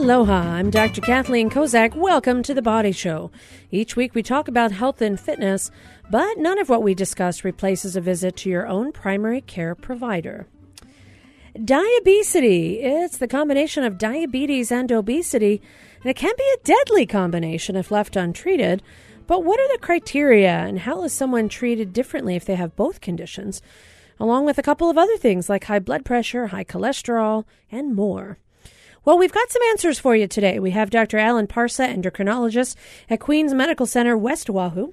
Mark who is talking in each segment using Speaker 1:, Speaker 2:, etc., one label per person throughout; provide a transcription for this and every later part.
Speaker 1: Aloha, I'm Dr. Kathleen Kozak. Welcome to The Body Show. Each week we talk about health and fitness, but none of what we discuss replaces a visit to your own primary care provider. Diabesity. It's the combination of diabetes and obesity, and it can be a deadly combination if left untreated. But what are the criteria, and how is someone treated differently if they have both conditions, along with a couple of other things like high blood pressure, high cholesterol, and more? Well, we've got some answers for you today. We have Dr. Alan Parsa, endocrinologist at Queens Medical Center, West Oahu,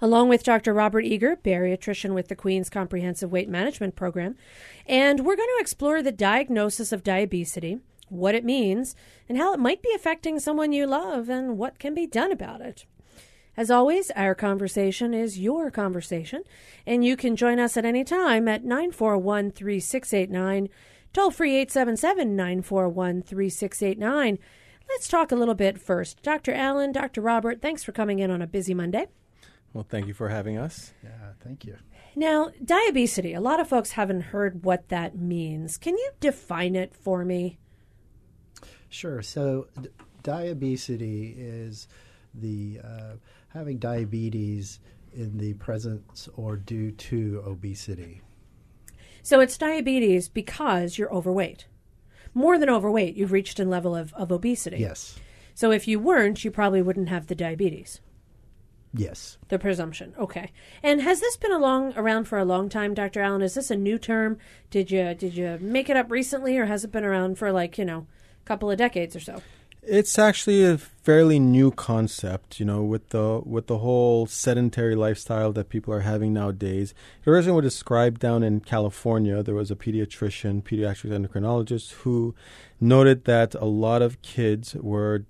Speaker 1: along with Dr. Robert Eager, bariatrician with the Queens Comprehensive Weight Management Program. And we're going to explore the diagnosis of diabetes, what it means, and how it might be affecting someone you love, and what can be done about it. As always, our conversation is your conversation, and you can join us at any time at 941 3689 Toll free 877 941 3689. Let's talk a little bit first. Dr. Alan, Dr. Robert, thanks for coming in on a busy Monday.
Speaker 2: Well, thank you for having us.
Speaker 3: Yeah, thank you.
Speaker 1: Now, diabesity, a lot of folks haven't heard what that means. Can you define it for me?
Speaker 3: Sure. So, d- diabesity is the uh, having diabetes in the presence or due to obesity.
Speaker 1: So it's diabesity because you're overweight. More than overweight, you've reached a level of, of obesity.
Speaker 3: Yes.
Speaker 1: So if you weren't, you probably wouldn't have the diabetes.
Speaker 3: Yes.
Speaker 1: The presumption. Okay. And has this been along around for a long time, Dr. Alan? Is this a new term? Did you did you make it up recently or has it been around for like, you know, a couple of decades or so?
Speaker 2: It's actually a fairly new concept, you know, with the with the whole sedentary lifestyle that people are having nowadays. It originally was described down in California. There was a pediatrician, pediatric endocrinologist, who noted that a lot of kids were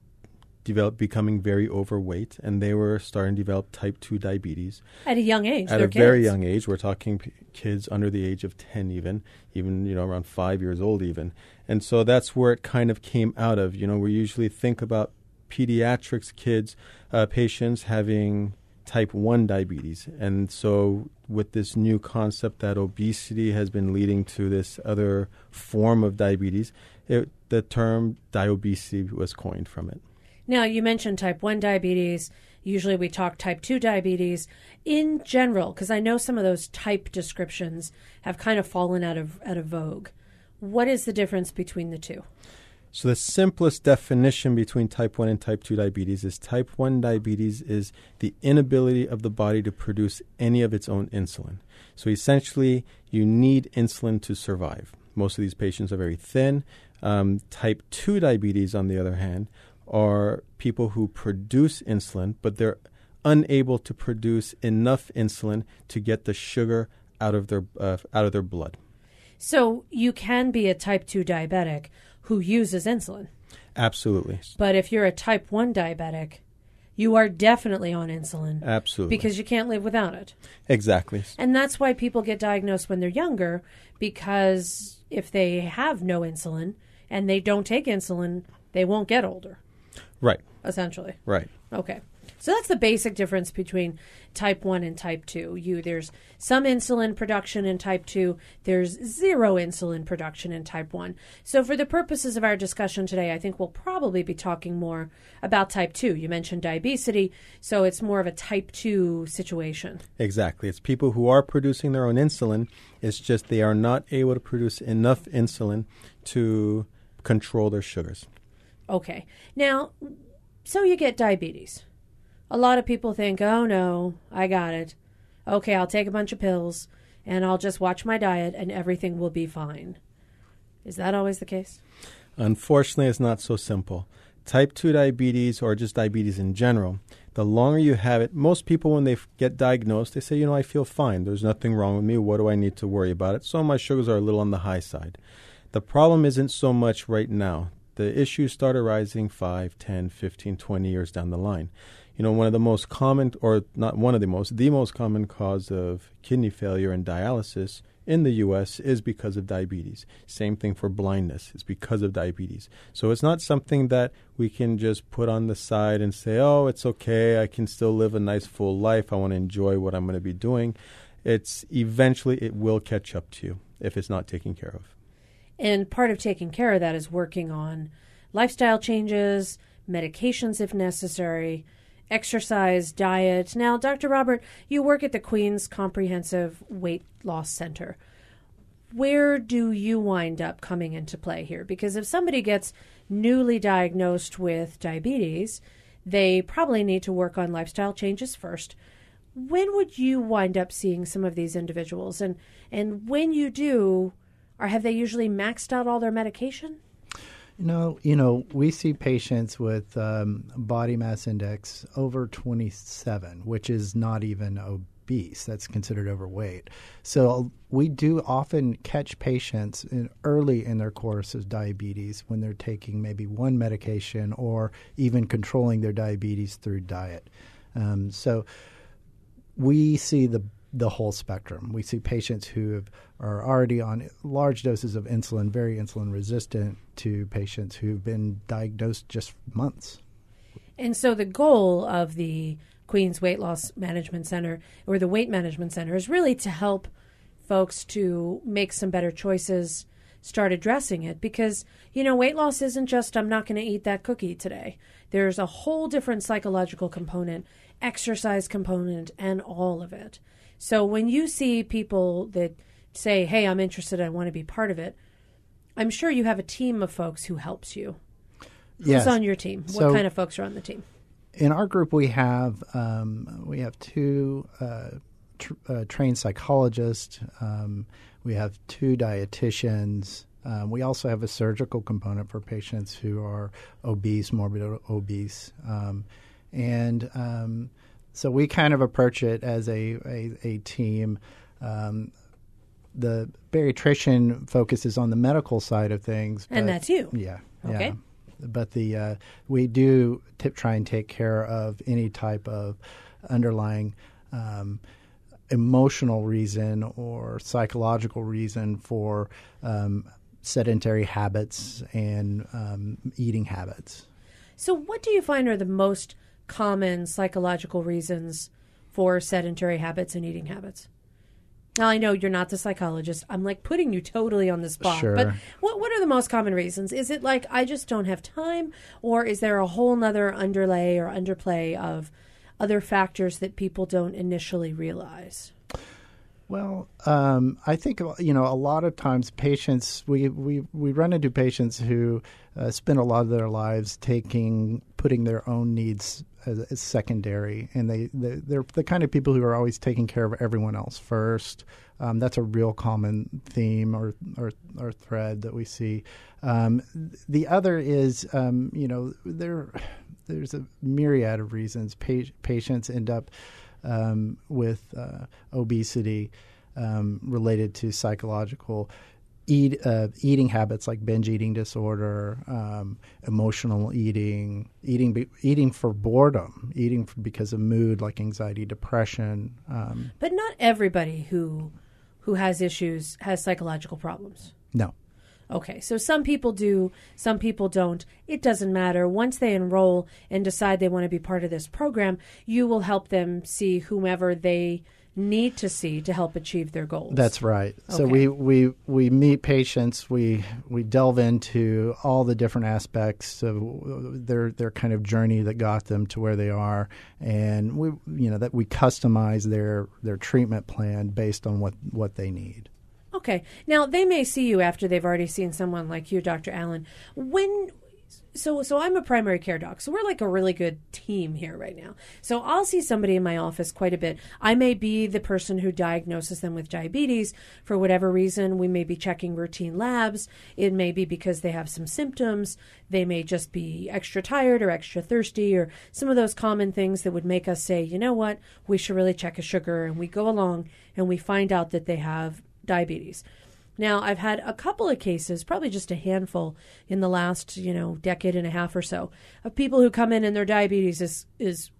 Speaker 2: develop becoming very overweight and they were starting to develop type 2 diabetes.
Speaker 1: At a young age
Speaker 2: at a
Speaker 1: kids.
Speaker 2: very young age we're talking p- kids under the age of 10 even even you know around 5 years old even. And so that's where it kind of came out of you know we usually think about pediatrics kids uh, patients having type 1 diabetes. And so with this new concept that obesity has been leading to this other form of diabetes it, the term diabesity was coined from it
Speaker 1: now, you mentioned type 1 diabetes. Usually we talk type 2 diabetes. In general, because I know some of those type descriptions have kind of fallen out of, out of vogue. What is the difference between the two?
Speaker 2: So, the simplest definition between type 1 and type 2 diabetes is type 1 diabetes is the inability of the body to produce any of its own insulin. So, essentially, you need insulin to survive. Most of these patients are very thin. Um, type 2 diabetes, on the other hand, are people who produce insulin, but they're unable to produce enough insulin to get the sugar out of their uh, out of their blood.
Speaker 1: So you can be a type 2 diabetic who uses insulin.
Speaker 2: Absolutely.
Speaker 1: But if you're a type 1 diabetic, you are definitely on insulin.
Speaker 2: Absolutely.
Speaker 1: Because you can't live without it.
Speaker 2: Exactly.
Speaker 1: And that's why people get diagnosed when they're younger because if they have no insulin and they don't take insulin, they won't get older.
Speaker 2: Right.
Speaker 1: Essentially.
Speaker 2: Right.
Speaker 1: Okay. So that's the basic difference between type 1 and type 2. You there's some insulin production in type 2, there's zero insulin production in type 1. So for the purposes of our discussion today, I think we'll probably be talking more about type 2. You mentioned diabesity, so it's more of a type 2 situation.
Speaker 2: Exactly. It's people who are producing their own insulin, it's just they are not able to produce enough insulin to control their sugars.
Speaker 1: Okay. Now, so you get diabetes. A lot of people think, oh no, I got it. Okay, I'll take a bunch of pills and I'll just watch my diet and everything will be fine. Is that always the case?
Speaker 2: Unfortunately, it's not so simple. Type 2 diabetes, or just diabetes in general, the longer you have it, most people, when they get diagnosed, they say, you know, I feel fine. There's nothing wrong with me. What do I need to worry about it? So my sugars are a little on the high side. The problem isn't so much right now. The issues start arising 5, 10, 15, 20 years down the line you know, one of the most common, or not one of the most, the most common cause of kidney failure and dialysis in the U.S. is because of diabetes. Same thing for blindness; it's because of diabetes. So it's not something that we can just put on the side and say, "Oh, it's okay. I can still live a nice full life. I want to enjoy what I'm going to be doing." It's eventually it will catch up to you if it's not taken care of.
Speaker 1: And part of taking care of that is working on lifestyle changes, medications if necessary, exercise, diet. Now, Dr. Robert, you work at the Queen's Comprehensive Weight Loss Center. Where do you wind up coming into play here? Because if somebody gets newly diagnosed with diabetes, they probably need to work on lifestyle changes first. When would you wind up seeing some of these individuals? And and when you do, or have they usually maxed out all their medication?
Speaker 3: No, you know, we see patients with um, body mass index over 27, which is not even obese. That's considered overweight. So we do often catch patients in early in their course of diabetes when they're taking maybe one medication or even controlling their diabetes through diet. Um, so we see the the whole spectrum. We see patients who have, are already on large doses of insulin, very insulin resistant, to patients who've been diagnosed just months.
Speaker 1: And so the goal of the Queen's Weight Loss Management Center or the Weight Management Center is really to help folks to make some better choices, start addressing it because, you know, weight loss isn't just I'm not going to eat that cookie today. There's a whole different psychological component, exercise component, and all of it. So when you see people that say, "Hey, I'm interested. I want to be part of it," I'm sure you have a team of folks who helps you. Who's
Speaker 3: Yes.
Speaker 1: on your team?
Speaker 3: So What
Speaker 1: kind of folks are on the team?
Speaker 3: In our group, we have um, we have two uh, tr- uh, trained psychologists. Um, we have two dietitians. Um, we also have a surgical component for patients who are obese, morbid obese, um, and um, so we kind of approach it as a a, a team. Um, the bariatrician focuses on the medical side of things,
Speaker 1: And
Speaker 3: but-
Speaker 1: that's you.
Speaker 3: Yeah.
Speaker 1: Okay.
Speaker 3: Yeah. But the uh, we do t- try and take care of any type of underlying um, emotional reason or psychological reason for um, sedentary habits and um, eating habits.
Speaker 1: So, what do you find are the most common psychological reasons for sedentary habits and eating habits? Now, I know you're not the psychologist. I'm like putting you totally on the spot.
Speaker 3: Sure.
Speaker 1: But what, what are the most common reasons? Is it like I just don't have time? Or is there a whole nother underlay or underplay of other factors that people don't initially realize?
Speaker 3: Well, um, I think you know a lot of times patients we we, we run into patients who uh, spend a lot of their lives taking putting their own needs as, as secondary, and they, they they're the kind of people who are always taking care of everyone else first. Um, that's a real common theme or, or or thread that we see. Um, the other is um, you know there there's a myriad of reasons pa- patients end up um, with uh, obesity um, related to psychological eat, uh, eating habits like binge eating disorder, um, emotional eating, eating be, eating for boredom, eating for, because of mood like anxiety, depression. Um,
Speaker 1: But not everybody who who has issues has psychological problems.
Speaker 3: no,
Speaker 1: Okay, so some people do, some people don't. It doesn't matter. Once they enroll and decide they want to be part of this program, you will help them see whomever they need to see to help achieve their goals.
Speaker 3: That's right. So we, we we meet patients. We we delve into all the different aspects of their their kind of journey that got them to where they are, and we you know that we customize their their treatment plan based on what what they need.
Speaker 1: Okay. Now they may see you after they've already seen someone like you, Dr. Alan. When so so I'm a primary care doc. So we're like a really good team here right now. So I'll see somebody in my office quite a bit. I may be the person who diagnoses them with diabetes for whatever reason. We may be checking routine labs. It may be because they have some symptoms. They may just be extra tired or extra thirsty or some of those common things that would make us say, "You know what? We should really check a sugar." And we go along and we find out that they have diabetes. Now, I've had a couple of cases, probably just a handful in the last, you know, decade and a half or so, of people who come in and their diabetes is is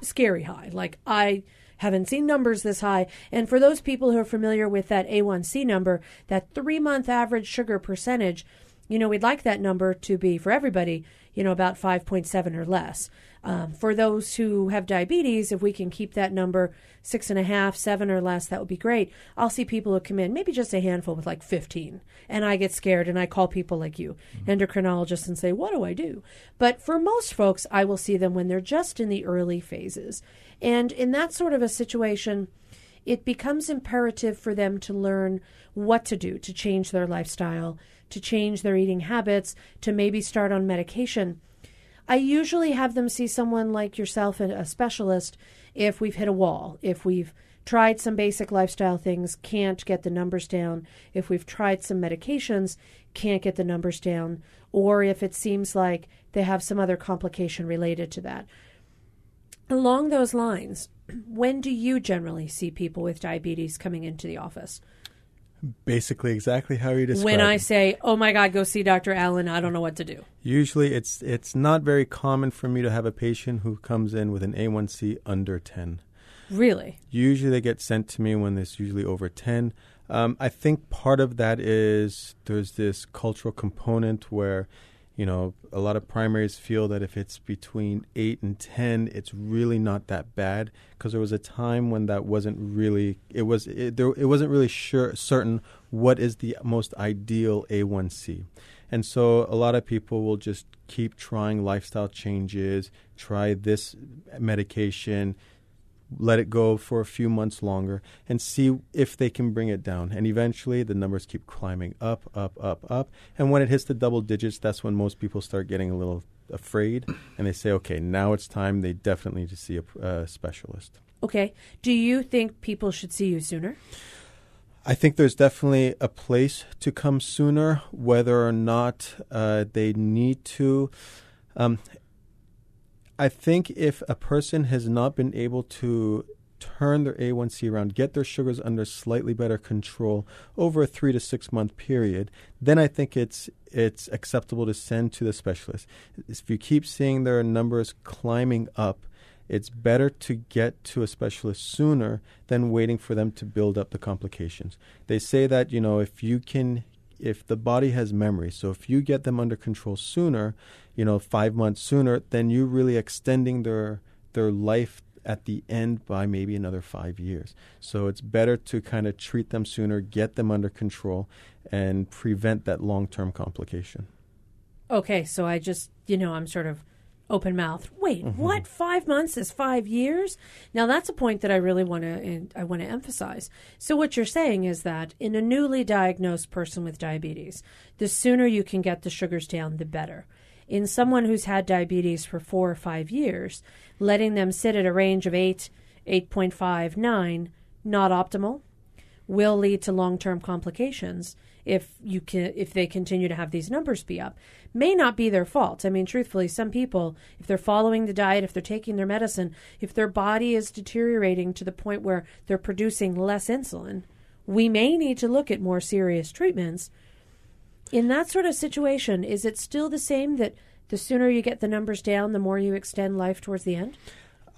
Speaker 1: scary high. Like I haven't seen numbers this high. And for those people who are familiar with that A1C number, that 3-month average sugar percentage, you know, we'd like that number to be for everybody, you know, about 5.7 or less. Um, for those who have diabetes, if we can keep that number six and a half, seven or less, that would be great. I'll see people who come in, maybe just a handful with like 15, and I get scared and I call people like you, mm-hmm. endocrinologists, and say, What do I do? But for most folks, I will see them when they're just in the early phases. And in that sort of a situation, it becomes imperative for them to learn what to do to change their lifestyle, to change their eating habits, to maybe start on medication. I usually have them see someone like yourself, a specialist, if we've hit a wall, if we've tried some basic lifestyle things, can't get the numbers down, if we've tried some medications, can't get the numbers down, or if it seems like they have some other complication related to that. Along those lines, when do you generally see people with diabetes coming into the office?
Speaker 2: Basically, exactly how you described.
Speaker 1: When I say, "Oh my God, go see Dr. Alan," I don't know what to do.
Speaker 2: Usually, it's it's not very common for me to have a patient who comes in with an A1C under ten.
Speaker 1: Really?
Speaker 2: Usually, they get sent to me when it's usually over ten. Um, I think part of that is there's this cultural component where you know, a lot of primaries feel that if it's between 8 and 10, it's really not that bad because there was a time when that wasn't really it was it, there it wasn't really sure certain what is the most ideal A1C. And so a lot of people will just keep trying lifestyle changes, try this medication, let it go for a few months longer and see if they can bring it down. And eventually the numbers keep climbing up, up, up, up. And when it hits the double digits, that's when most people start getting a little afraid and they say, okay, now it's time. They definitely need to see a uh, specialist.
Speaker 1: Okay. Do you think people should see you sooner?
Speaker 2: I think there's definitely a place to come sooner, whether or not uh, they need to. Um, I think if a person has not been able to turn their A1C around, get their sugars under slightly better control over a three to six month period, then I think it's it's acceptable to send to the specialist. If you keep seeing their numbers climbing up, it's better to get to a specialist sooner than waiting for them to build up the complications. They say that, you know, if you can if the body has memory, so if you get them under control sooner, you know, five months sooner, then you're really extending their their life at the end by maybe another five years. So it's better to kind of treat them sooner, get them under control, and prevent that long term complication.
Speaker 1: Okay, so I just, you know, I'm sort of open mouth. Wait, mm-hmm. what? Five months is five years? Now that's a point that I really want to I want to emphasize. So what you're saying is that in a newly diagnosed person with diabetes, the sooner you can get the sugars down, the better. In someone who's had diabetes for four or five years, letting them sit at a range of eight, 8.5, 9, not optimal, will lead to long-term complications if you can if they continue to have these numbers be up may not be their fault i mean truthfully some people if they're following the diet if they're taking their medicine if their body is deteriorating to the point where they're producing less insulin we may need to look at more serious treatments in that sort of situation is it still the same that the sooner you get the numbers down the more you extend life towards the end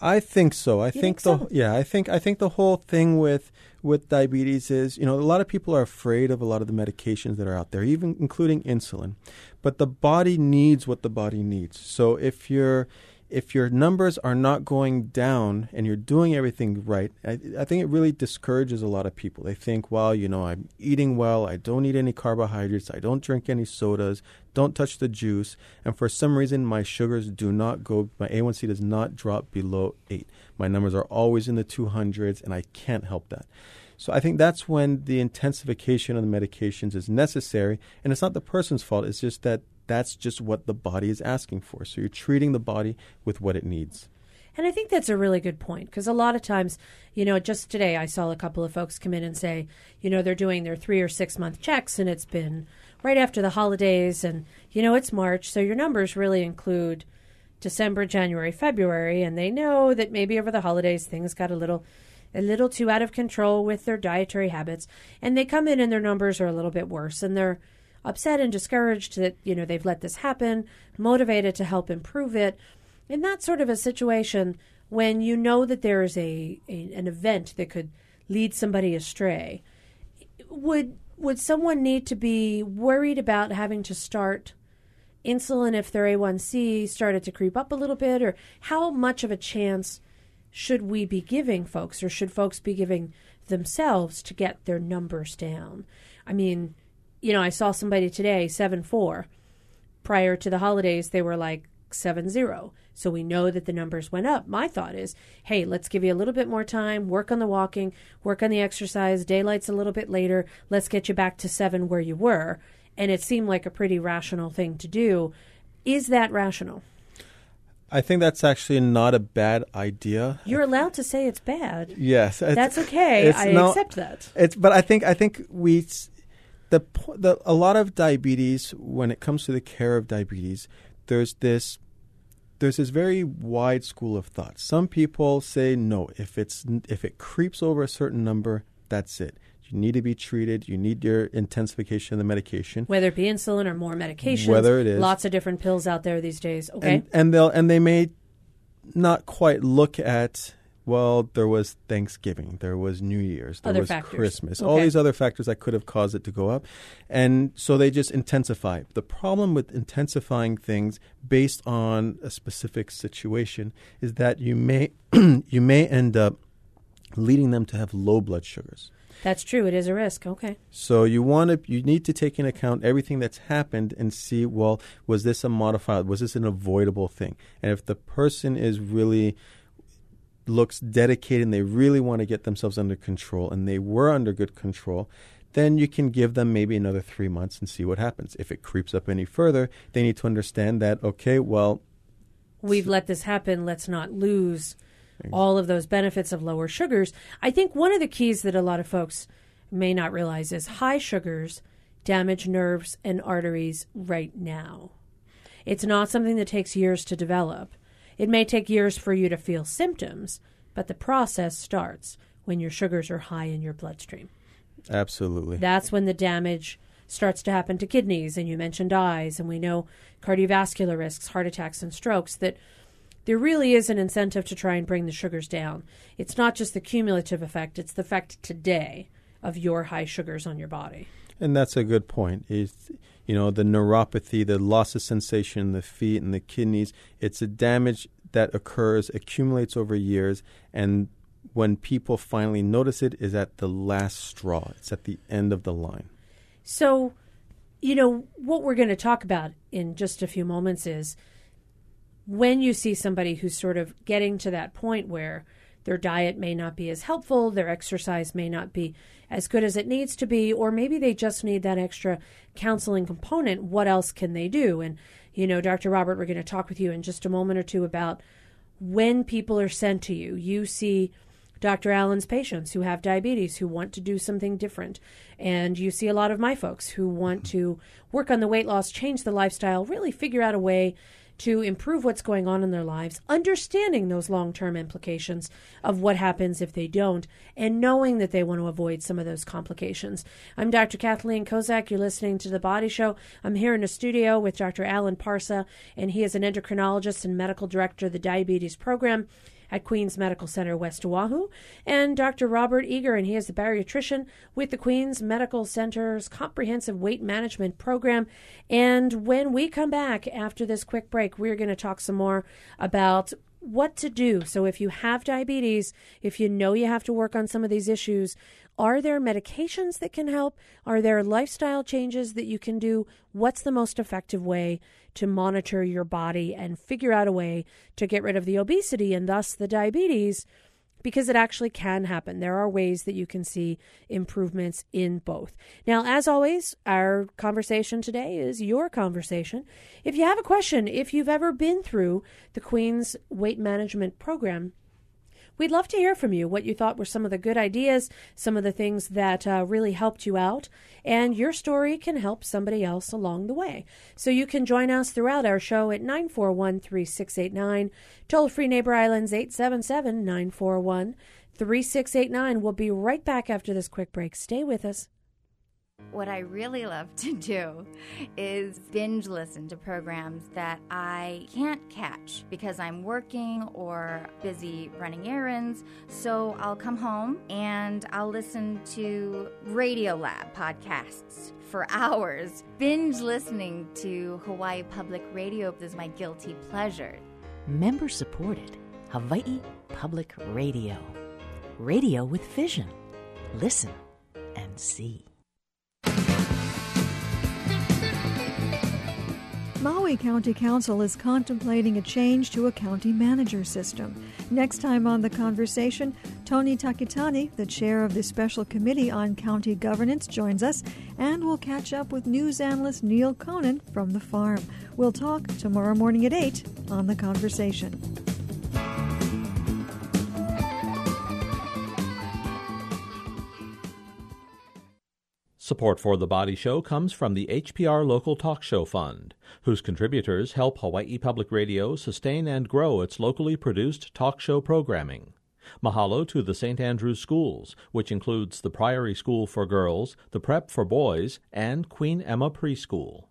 Speaker 2: I think so. I think,
Speaker 1: think
Speaker 2: the
Speaker 1: so?
Speaker 2: yeah. I think I think the whole thing with with diabetes is, you know, a lot of people are afraid of a lot of the medications that are out there, even including insulin. But the body needs what the body needs. So if you're if your numbers are not going down and you're doing everything right, I, I, think it really discourages a lot of people. They think, well, you know, I'm eating well, I don't eat any carbohydrates, I don't drink any sodas, don't touch the juice, and for some reason my sugars do not go, my A1C does not drop below 8. My numbers are always in the 200s, and I can't help that. So I think that's when the intensification of the medications is necessary, and it's not the person's fault. It's just that that's just what the body is asking for. So you're treating the body with what it needs.
Speaker 1: And I think that's a really good point because a lot of times, you know, just today I saw a couple of folks come in and say, you know, they're doing their three or six month checks and it's been right after the holidays and, you know, it's March. So your numbers really include December, January, February. And they know that maybe over the holidays things got a little. A little too out of control with their dietary habits, and they come in and their numbers are a little bit worse, and they're upset and discouraged that you know they've let this happen, motivated to help improve it. In that sort of a situation, when you know that there is a, a an event that could lead somebody astray, would would someone need to be worried about having to start insulin if their A1C started to creep up a little bit, or how much of a chance should we be giving folks, or should folks be giving themselves to get their numbers down? I mean, you know, I saw somebody today, 7 4. Prior to the holidays, they were like 7 0. So we know that the numbers went up. My thought is, hey, let's give you a little bit more time, work on the walking, work on the exercise, daylight's a little bit later, let's get you back to 7 where you were. And it seemed like a pretty rational thing to do. Is that rational?
Speaker 2: I think that's actually not a bad idea.
Speaker 1: You're allowed to say it's bad.
Speaker 2: Yes,
Speaker 1: that's okay. I no, accept that.
Speaker 2: It's but I think I think we the the a lot of diabetes when it comes to the care of diabetes, there's this there's this very wide school of thought. Some people say no, if it's if it creeps over a certain number, that's it. You need to be treated. You need your intensification of the medication,
Speaker 1: whether it be insulin or more medications.
Speaker 2: Whether it is
Speaker 1: lots of different pills out there these days. Okay,
Speaker 2: and, and they'll and they may not quite look at well, there was Thanksgiving, there was New Year's, there
Speaker 1: other
Speaker 2: was
Speaker 1: factors.
Speaker 2: Christmas,
Speaker 1: okay.
Speaker 2: all these other factors that could have caused it to go up. And so they just intensify. The problem with intensifying things based on a specific situation is that you may you may end up leading them to have low blood sugars.
Speaker 1: That's true. It is a risk. Okay.
Speaker 2: So you want to you need to take into account everything that's happened and see well was this a modified was this an avoidable thing and if the person is really looks dedicated and they really want to get themselves under control and they were under good control, then you can give them maybe another three months and see what happens. If it creeps up any further, they need to understand that, okay, well.
Speaker 1: We've let this happen. Let's not lose all of those benefits of lower sugars. I think one of the keys that a lot of folks may not realize is high sugars damage nerves and arteries right now. It's not something that takes years to develop. It may take years for you to feel symptoms, but the process starts when your sugars are high in your bloodstream.
Speaker 2: Absolutely.
Speaker 1: That's when the damage starts to happen to kidneys, and you mentioned eyes, and we know cardiovascular risks, heart attacks, and strokes, that there really is an incentive to try and bring the sugars down. It's not just the cumulative effect, it's the effect today of your high sugars on your body.
Speaker 2: And that's a good point. Is you know the neuropathy, the loss of sensation in the feet and the kidneys. It's a damage that occurs, accumulates over years, and when people finally notice it, is at the last straw. It's at the end of the line.
Speaker 1: So, you know what we're going to talk about in just a few moments is when you see somebody who's sort of getting to that point where their diet may not be as helpful, their exercise may not be as good as it needs to be, or maybe they just need that extra counseling component. What else can they do? And, you know, Dr. Robert, we're going to talk with you in just a moment or two about when people are sent to you. You see Dr. Alan's patients who have diabetes who want to do something different. And you see a lot of my folks who want to work on the weight loss, change the lifestyle, really figure out a way to improve what's going on in their lives, understanding those long term implications of what happens if they don't, and knowing that they want to avoid some of those complications. I'm Dr. Kathleen Kozak. You're listening to The Body Show. I'm here in the studio with Dr. Alan Parsa, and he is an endocrinologist and medical director of the diabetes program at Queens Medical Center, West Oahu, and Dr. Robert Eager, and he is the bariatrician with the Queens Medical Center's comprehensive weight management program. And when we come back after this quick break, we're going to talk some more about what to do. So, if you have diabetes, if you know you have to work on some of these issues, are there medications that can help? Are there lifestyle changes that you can do? What's the most effective way to monitor your body and figure out a way to get rid of the obesity and thus the diabetes? Because it actually can happen. There are ways that you can see improvements in both. Now, as always, our conversation today is your conversation. If you have a question, if you've ever been through the Queen's Weight Management Program, We'd love to hear from you what you thought were some of the good ideas, some of the things that uh, really helped you out, and your story can help somebody else along the way. So you can join us throughout our show at 941 3689, toll free Neighbor Islands 877 941 3689. We'll be right back after this quick break. Stay with us.
Speaker 4: What I really love to do is binge listen to programs that I can't catch because I'm working or busy running errands. So I'll come home and I'll listen to Radiolab podcasts for hours. Binge listening to Hawaii Public Radio is my guilty pleasure.
Speaker 5: Member supported Hawaii Public Radio. Radio with vision. Listen and see.
Speaker 6: Maui County Council is contemplating a change to a county manager system. Next time on The Conversation, Tony Takitani, the chair of the Special Committee on County Governance, joins us, and we'll catch up with news analyst Neil Conan from the farm. We'll talk tomorrow morning at 8 on The Conversation.
Speaker 7: Support for The Body Show comes from the HPR Local Talk Show Fund, whose contributors help Hawaii Public Radio sustain and grow its locally produced talk show programming. Mahalo to the St. Andrews Schools, which includes the Priory School for Girls, the Prep for Boys, and Queen Emma Preschool.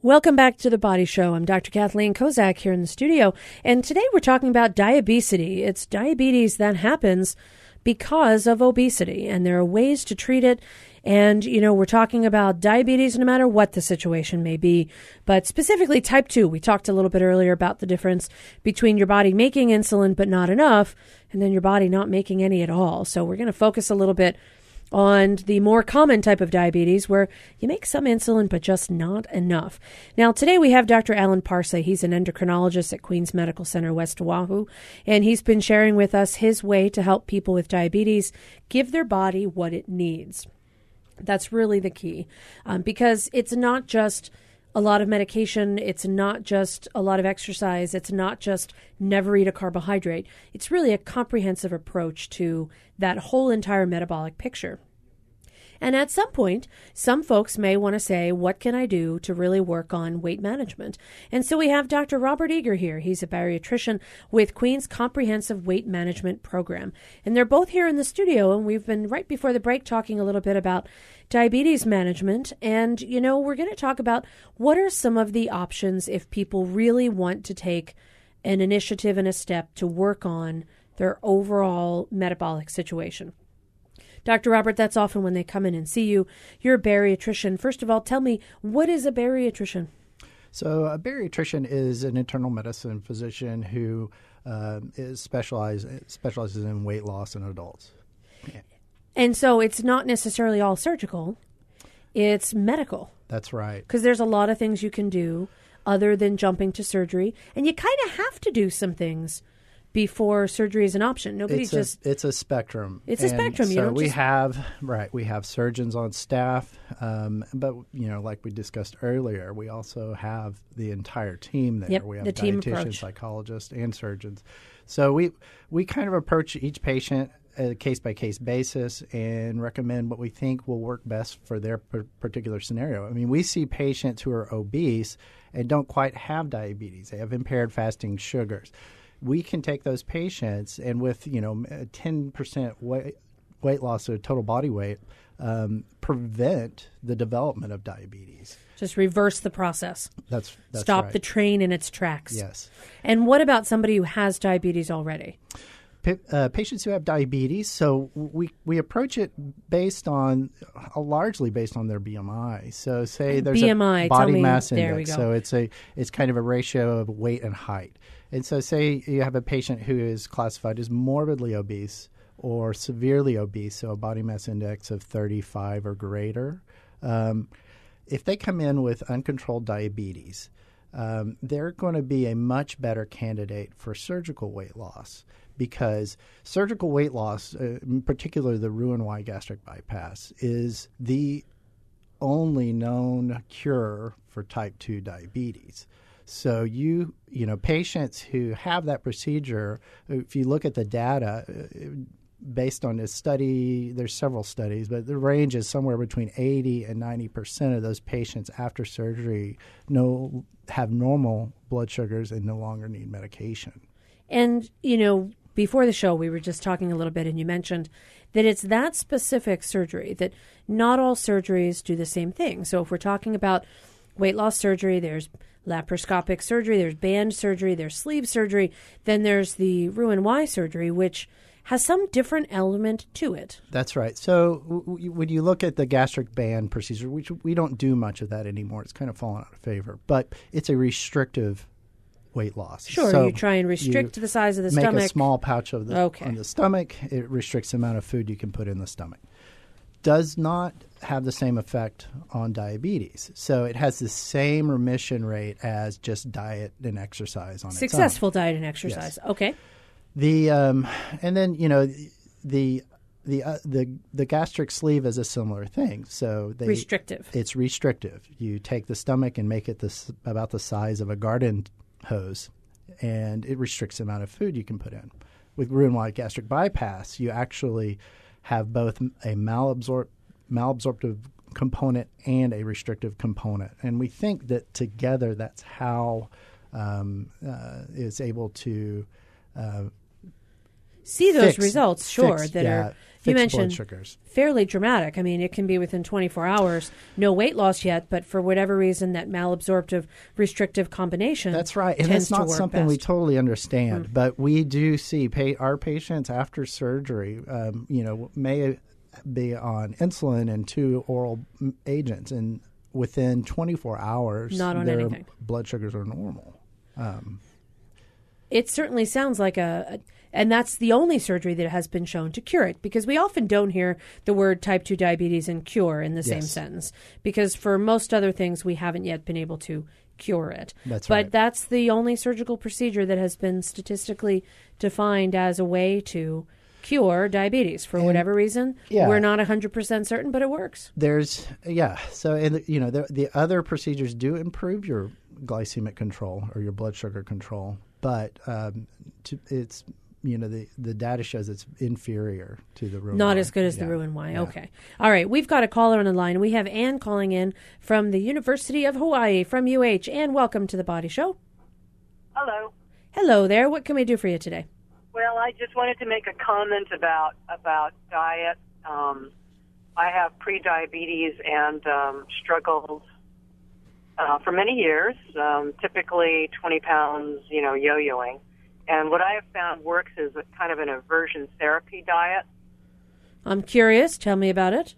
Speaker 1: Welcome back to the Body Show. I'm Dr. Kathleen Kozak here in the studio, and today we're talking about diabesity. It's diabetes that happens because of obesity, and there are ways to treat it and, you know, we're talking about diabetes no matter what the situation may be, but specifically type 2. We talked a little bit earlier about the difference between your body making insulin but not enough and then your body not making any at all. So we're going to focus a little bit on the more common type of diabetes where you make some insulin but just not enough. Now, today we have Dr. Alan Parsa. He's an endocrinologist at Queens Medical Center, West Oahu, and he's been sharing with us his way to help people with diabetes give their body what it needs. That's really the key um, because it's not just a lot of medication. It's not just a lot of exercise. It's not just never eat a carbohydrate. It's really a comprehensive approach to that whole entire metabolic picture. And at some point, some folks may want to say, What can I do to really work on weight management? And so we have Dr. Robert Eager here. He's a bariatrician with Queen's Comprehensive Weight Management Program. And they're both here in the studio. And we've been right before the break talking a little bit about diabetes management. And, you know, we're going to talk about what are some of the options if people really want to take an initiative and a step to work on their overall metabolic situation. Dr. Robert, that's often when they come in and see you. You're a bariatrician. First of all, tell me, what is a bariatrician?
Speaker 3: So, a bariatrician is an internal medicine physician who uh, is specialize, specializes in weight loss in adults.
Speaker 1: Yeah. And so, it's not necessarily all surgical, it's medical.
Speaker 3: That's right.
Speaker 1: Because there's a lot of things you can do other than jumping to surgery, and you kind of have to do some things before surgery is an option. Nobody
Speaker 3: it's
Speaker 1: just
Speaker 3: a, it's a spectrum.
Speaker 1: It's a spectrum.
Speaker 3: So
Speaker 1: we
Speaker 3: just... have right. We have surgeons on staff, um, but you know, like we discussed earlier, we also have the entire team there.
Speaker 1: Yep,
Speaker 3: we have
Speaker 1: the
Speaker 3: dietitians, psychologists, and surgeons. So we we kind of approach each patient a case by case basis and recommend what we think will work best for their particular scenario. I mean, we see patients who are obese and don't quite have diabetes. They have impaired fasting sugars we can take those patients and with you know 10% weight, weight loss of total body weight um, prevent the development of diabetes
Speaker 1: just reverse the process
Speaker 3: that's, that's
Speaker 1: stop
Speaker 3: right.
Speaker 1: the train in its tracks
Speaker 3: yes
Speaker 1: and what about somebody who has diabetes already
Speaker 3: uh, patients who have diabetes. So we we approach it based on uh, largely based on their BMI. So say there's
Speaker 1: BMI,
Speaker 3: a body mass index. So it's a it's kind of a ratio of weight and height. And so say you have a patient who is classified as morbidly obese or severely obese, so a body mass index of 35 or greater. Um, if they come in with uncontrolled diabetes, um, they're going to be a much better candidate for surgical weight loss because surgical weight loss, uh, in particular the Roux-en-Y gastric bypass, is the only known cure for type 2 diabetes. So you you know patients who have that procedure, if you look at the data, uh, based on this study, there's several studies, but the range is somewhere between 80 and 90 percent of those patients after surgery no have normal blood sugars and no longer need medication.
Speaker 1: And you know, before the show, we were just talking a little bit, and you mentioned that it's that specific surgery that not all surgeries do the same thing. So if we're talking about weight loss surgery, there's laparoscopic surgery, there's band surgery, there's sleeve surgery, then there's the Roux-en-Y surgery, which has some different element to it.
Speaker 3: That's right. So w- when you look at the gastric band procedure, which we don't do much of that anymore, it's kind of fallen out of favor. But it's a restrictive weight loss.
Speaker 1: Sure,
Speaker 3: So
Speaker 1: you try and restrict the size of the
Speaker 3: make
Speaker 1: stomach.
Speaker 3: Make a small pouch of the
Speaker 1: Okay.
Speaker 3: on the stomach. It restricts the amount of food you can put in the stomach. Does not have the same effect on diabetes. So it has the same remission rate as just diet and exercise on.
Speaker 1: Successful diet and exercise. Okay.
Speaker 3: The um, and then you know the the uh, the the gastric sleeve is a similar thing. So they
Speaker 1: Restrictive.
Speaker 3: It's restrictive. You take the stomach and make it this about the size of a garden hose, and it restricts the amount of food you can put in. With Roux-en-Y gastric bypass, you actually have both a malabsorb malabsorptive component and a restrictive component, and we think that together that's how um, uh, is able to uh,
Speaker 1: See those
Speaker 3: fix-
Speaker 1: results, sure,
Speaker 3: fix-
Speaker 1: that
Speaker 3: yeah,
Speaker 1: are you
Speaker 3: blood
Speaker 1: mentioned
Speaker 3: sugars.
Speaker 1: fairly dramatic. I mean, it can be within 24 hours, no weight loss yet, but for whatever reason, that malabsorptive restrictive combination.
Speaker 3: That's right, and it's not something we
Speaker 1: best. Mm.
Speaker 3: totally understand. But we do see pa- our patients after surgery, um, you know, may be on insulin and two oral agents, and within 24 hours,
Speaker 1: Not on
Speaker 3: their
Speaker 1: anything.
Speaker 3: blood sugars are normal.
Speaker 1: it certainly sounds like a, a- and that's the only surgery that has been shown to cure it because we often don't hear the word type 2 diabetes and cure in the same sentence because for most other things we haven't yet been able to cure it
Speaker 3: That's
Speaker 1: but
Speaker 3: right.
Speaker 1: that's the only surgical procedure that has been statistically defined as a way to cure diabetes for whatever reason
Speaker 3: yeah.
Speaker 1: we're not 100% certain but it works
Speaker 3: There's yeah. So and you know the, the other procedures do improve your glycemic control or your blood sugar control, but um, to, it's you know the the data shows it's inferior to the Roux-en-Y.
Speaker 1: Not as good as the
Speaker 3: Yeah.
Speaker 1: Roux-en-Y.
Speaker 3: Yeah.
Speaker 1: Okay. All right. We've got a caller on the line. We have Ann calling in from the University of Hawaii, from UH. Ann, welcome to the Body Show.
Speaker 8: Hello.
Speaker 1: Hello there. What can we do for you today?
Speaker 8: Well, I just wanted to make a comment about about diet. Um, I have pre-diabetes and um, struggled uh, for many years. Um, typically, 20 pounds, you know, yo-yoing. And what I have found works is a kind of an aversion therapy diet.
Speaker 1: I'm curious. Tell me about it.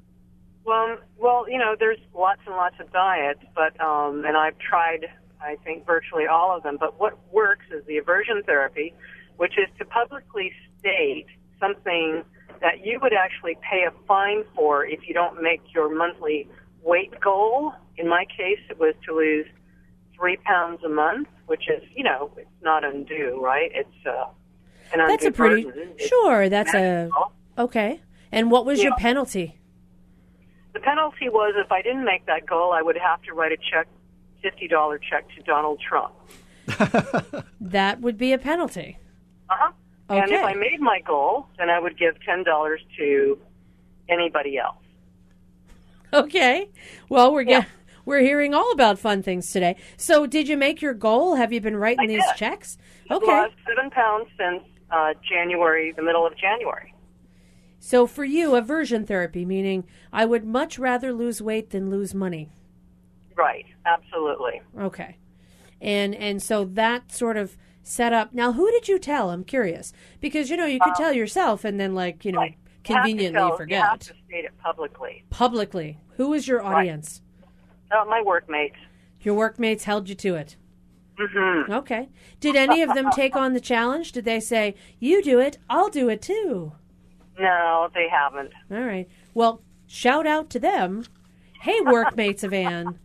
Speaker 8: Well, well, you know, there's lots and lots of diets, but um, and I've tried, I think, virtually all of them. But what works is the aversion therapy, which is to publicly state something that you would actually pay a fine for if you don't make your monthly weight goal. In my case, it was to lose three pounds a month, which is, you know, it's not undue, right? It's uh, an
Speaker 1: That's a pretty
Speaker 8: burden. It's
Speaker 1: sure. That's a okay. And what was your penalty?
Speaker 8: The penalty was if I didn't make that goal, I would have to write a check, fifty dollar check to Donald Trump.
Speaker 1: That would be a penalty.
Speaker 8: Uh huh. And if I made my goal, then I would give ten dollars to anybody else.
Speaker 1: Okay. Well, we're
Speaker 8: Yeah.
Speaker 1: get, we're hearing all about fun things today. So, did you make your goal? Have you been writing
Speaker 8: I
Speaker 1: these
Speaker 8: did.
Speaker 1: checks?
Speaker 8: I've
Speaker 1: Okay.
Speaker 8: lost seven pounds since uh, January, the middle of January.
Speaker 1: So, for you, aversion therapy, meaning I would much rather lose weight than lose money.
Speaker 8: Right. Absolutely.
Speaker 1: Okay. And and so that sort of set up. Now, who did you tell? I'm curious because you know you could tell yourself and then like you know
Speaker 8: Right. You
Speaker 1: conveniently
Speaker 8: tell- You
Speaker 1: forget
Speaker 8: have to state it publicly.
Speaker 1: publicly. Who was your audience?
Speaker 8: Uh, my workmates.
Speaker 1: Your workmates held you to it.
Speaker 8: hmm
Speaker 1: Okay. Did any of them take on the challenge? Did they say, "You do it, I'll do it too"?
Speaker 8: No, they haven't.
Speaker 1: All right. Well, shout out to them. Hey, workmates of Anne,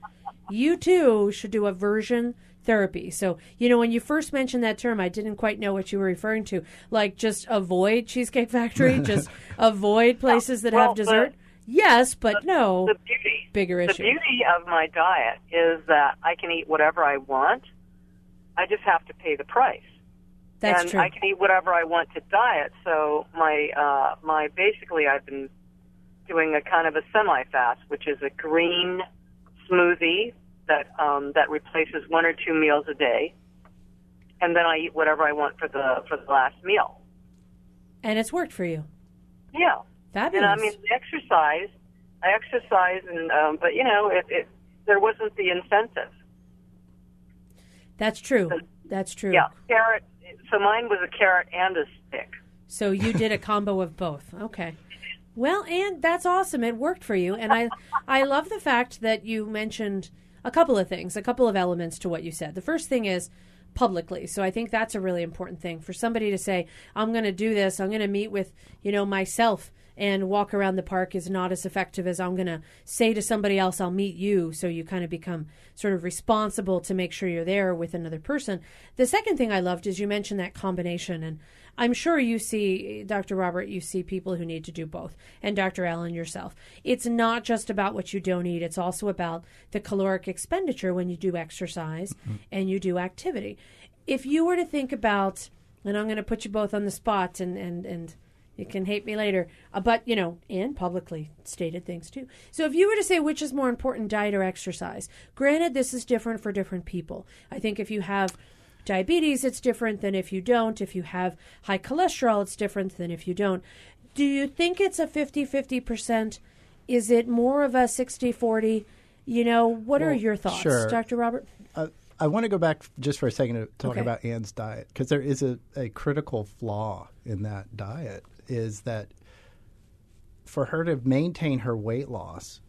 Speaker 1: you too should do aversion therapy. So, you know, when you first mentioned that term, I didn't quite know what you were referring to. Like, just avoid Cheesecake Factory, just avoid places that
Speaker 8: Well,
Speaker 1: have dessert. Yes, but no.
Speaker 8: The beauty,
Speaker 1: Bigger issue.
Speaker 8: the beauty of my diet is that I can eat whatever I want. I just have to pay the price.
Speaker 1: That's
Speaker 8: and
Speaker 1: true.
Speaker 8: I can eat whatever I want to diet. So my uh, my basically I've been doing a kind of a semi fast, which is a green smoothie that um, that replaces one or two meals a day, and then I eat whatever I want for the for the last meal.
Speaker 1: And it's worked for you.
Speaker 8: Yeah.
Speaker 1: Fabulous.
Speaker 8: And I mean, exercise. I exercise, and um, but you know, it, it there wasn't the incentive.
Speaker 1: That's true. That's true.
Speaker 8: Yeah, carrot. So mine was a carrot and a stick.
Speaker 1: So you did a combo of both. Okay. Well, and that's awesome. It worked for you, and I I love the fact that you mentioned a couple of things, a couple of elements to what you said. The first thing is publicly. So I think that's a really important thing for somebody to say, I'm going to do this. I'm going to meet with, you know, myself and walk around the park is not as effective as I'm going to say to somebody else, I'll meet you. So you kind of become sort of responsible to make sure you're there with another person. The second thing I loved is you mentioned that combination. And I'm sure you see, Dr. Robert, you see people who need to do both. And Dr. Alan, yourself. It's not just about what you don't eat, it's also about the caloric expenditure when you do exercise mm-hmm. and you do activity. If you were to think about, and I'm going to put you both on the spot and, and, and you can hate me later, uh, but you know, and publicly stated things too. So if you were to say which is more important, diet or exercise, granted, this is different for different people. I think if you have diabetes, it's different than if you don't. If you have high cholesterol, it's different than if you don't. Do you think it's a 50 50%? Is it more of a 60 40? You know, what well, are your thoughts,
Speaker 3: sure.
Speaker 1: Dr. Robert?
Speaker 3: Uh, I want to go back just for a second to talk
Speaker 1: okay.
Speaker 3: about Anne's diet because there is a, a critical flaw in that diet is that for her to maintain her weight loss,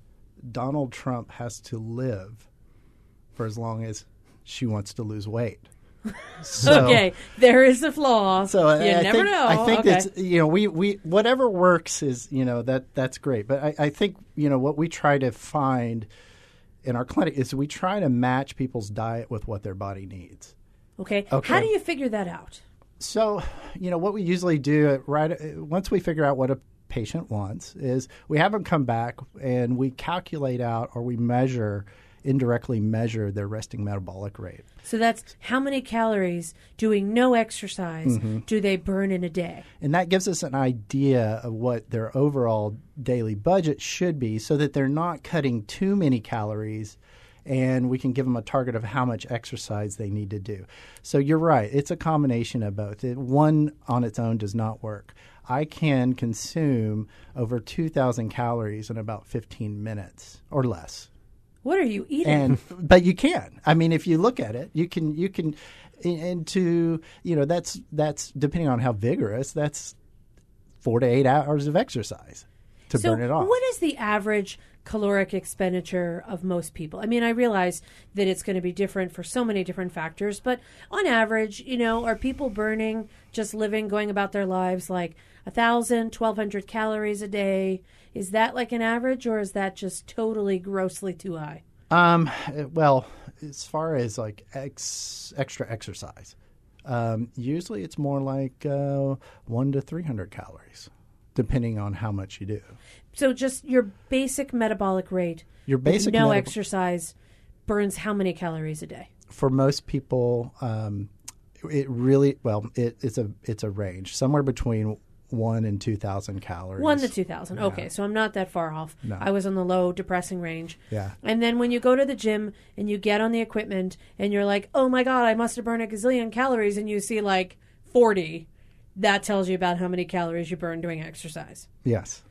Speaker 3: Donald Trump has to live for as long as she wants to lose weight.
Speaker 1: So, okay, there is a flaw. So you I never
Speaker 3: think,
Speaker 1: know.
Speaker 3: I think
Speaker 1: okay.
Speaker 3: that's you know we, we whatever works is you know that that's great. But I, I think you know what we try to find in our clinic is we try to match people's diet with what their body needs.
Speaker 1: Okay. okay. How do you figure that out?
Speaker 3: So, you know, what we usually do right once we figure out what a patient wants is we have them come back and we calculate out or we measure indirectly measure their resting metabolic rate.
Speaker 1: So that's how many calories doing no exercise mm-hmm. do they burn in a day?
Speaker 3: And that gives us an idea of what their overall daily budget should be so that they're not cutting too many calories and we can give them a target of how much exercise they need to do. So you're right, it's a combination of both. It, one on its own does not work. I can consume over 2,000 calories in about 15 minutes or less.
Speaker 1: What are you eating?
Speaker 3: And but you can. I mean, if you look at it, you can you can into you know that's that's depending on how vigorous. That's four to eight hours of exercise to
Speaker 1: so
Speaker 3: burn it off.
Speaker 1: What is the average caloric expenditure of most people? I mean, I realize that it's going to be different for so many different factors, but on average, you know, are people burning just living, going about their lives like a thousand, twelve hundred calories a day? Is that like an average, or is that just totally grossly too high?
Speaker 3: Um, well, as far as like ex, extra exercise, um, usually it's more like uh, one to three hundred calories, depending on how much you do.
Speaker 1: So, just your basic metabolic rate.
Speaker 3: Your basic
Speaker 1: no
Speaker 3: metab-
Speaker 1: exercise burns how many calories a day?
Speaker 3: For most people, um, it really well. It, it's a it's a range somewhere between one and two thousand calories.
Speaker 1: One to two thousand. Yeah. Okay, so I'm not that far off.
Speaker 3: No.
Speaker 1: I was on the low depressing range.
Speaker 3: Yeah.
Speaker 1: And then when you go to the gym and you get on the equipment and you're like, oh my god, I must have burned a gazillion calories, and you see like forty, that tells you about how many calories you burn doing exercise.
Speaker 3: Yes.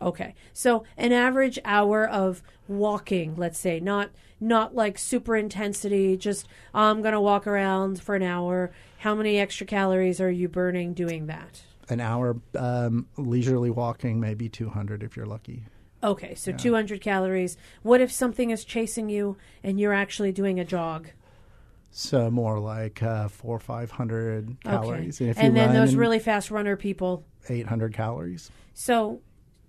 Speaker 1: Okay. So an average hour of walking, let's say, not not like super intensity, just I'm going to walk around for an hour. How many extra calories are you burning doing that?
Speaker 3: an hour um, leisurely walking, maybe 200 if you're lucky.
Speaker 1: Okay, so yeah. 200 calories. What if something is chasing you and you're actually doing a jog?
Speaker 3: So more like uh, four or five hundred calories.
Speaker 1: Okay. And, and then those really fast runner people,
Speaker 3: eight hundred calories.
Speaker 1: So,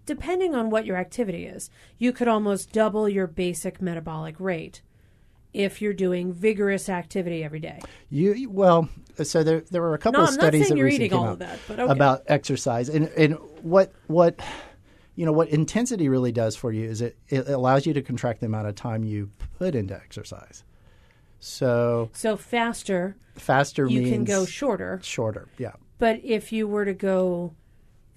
Speaker 1: depending on what your activity is, you could almost double your basic metabolic rate if you're doing vigorous activity every day.
Speaker 3: You well, so there there were a couple
Speaker 1: no,
Speaker 3: of studies
Speaker 1: that
Speaker 3: recently
Speaker 1: came out
Speaker 3: that,
Speaker 1: okay.
Speaker 3: about exercise and and what what you know what intensity really does for you is it, it allows you to contract the amount of time you put into exercise. So
Speaker 1: so faster
Speaker 3: faster
Speaker 1: you can go shorter.
Speaker 3: Shorter, yeah.
Speaker 1: But if you were to go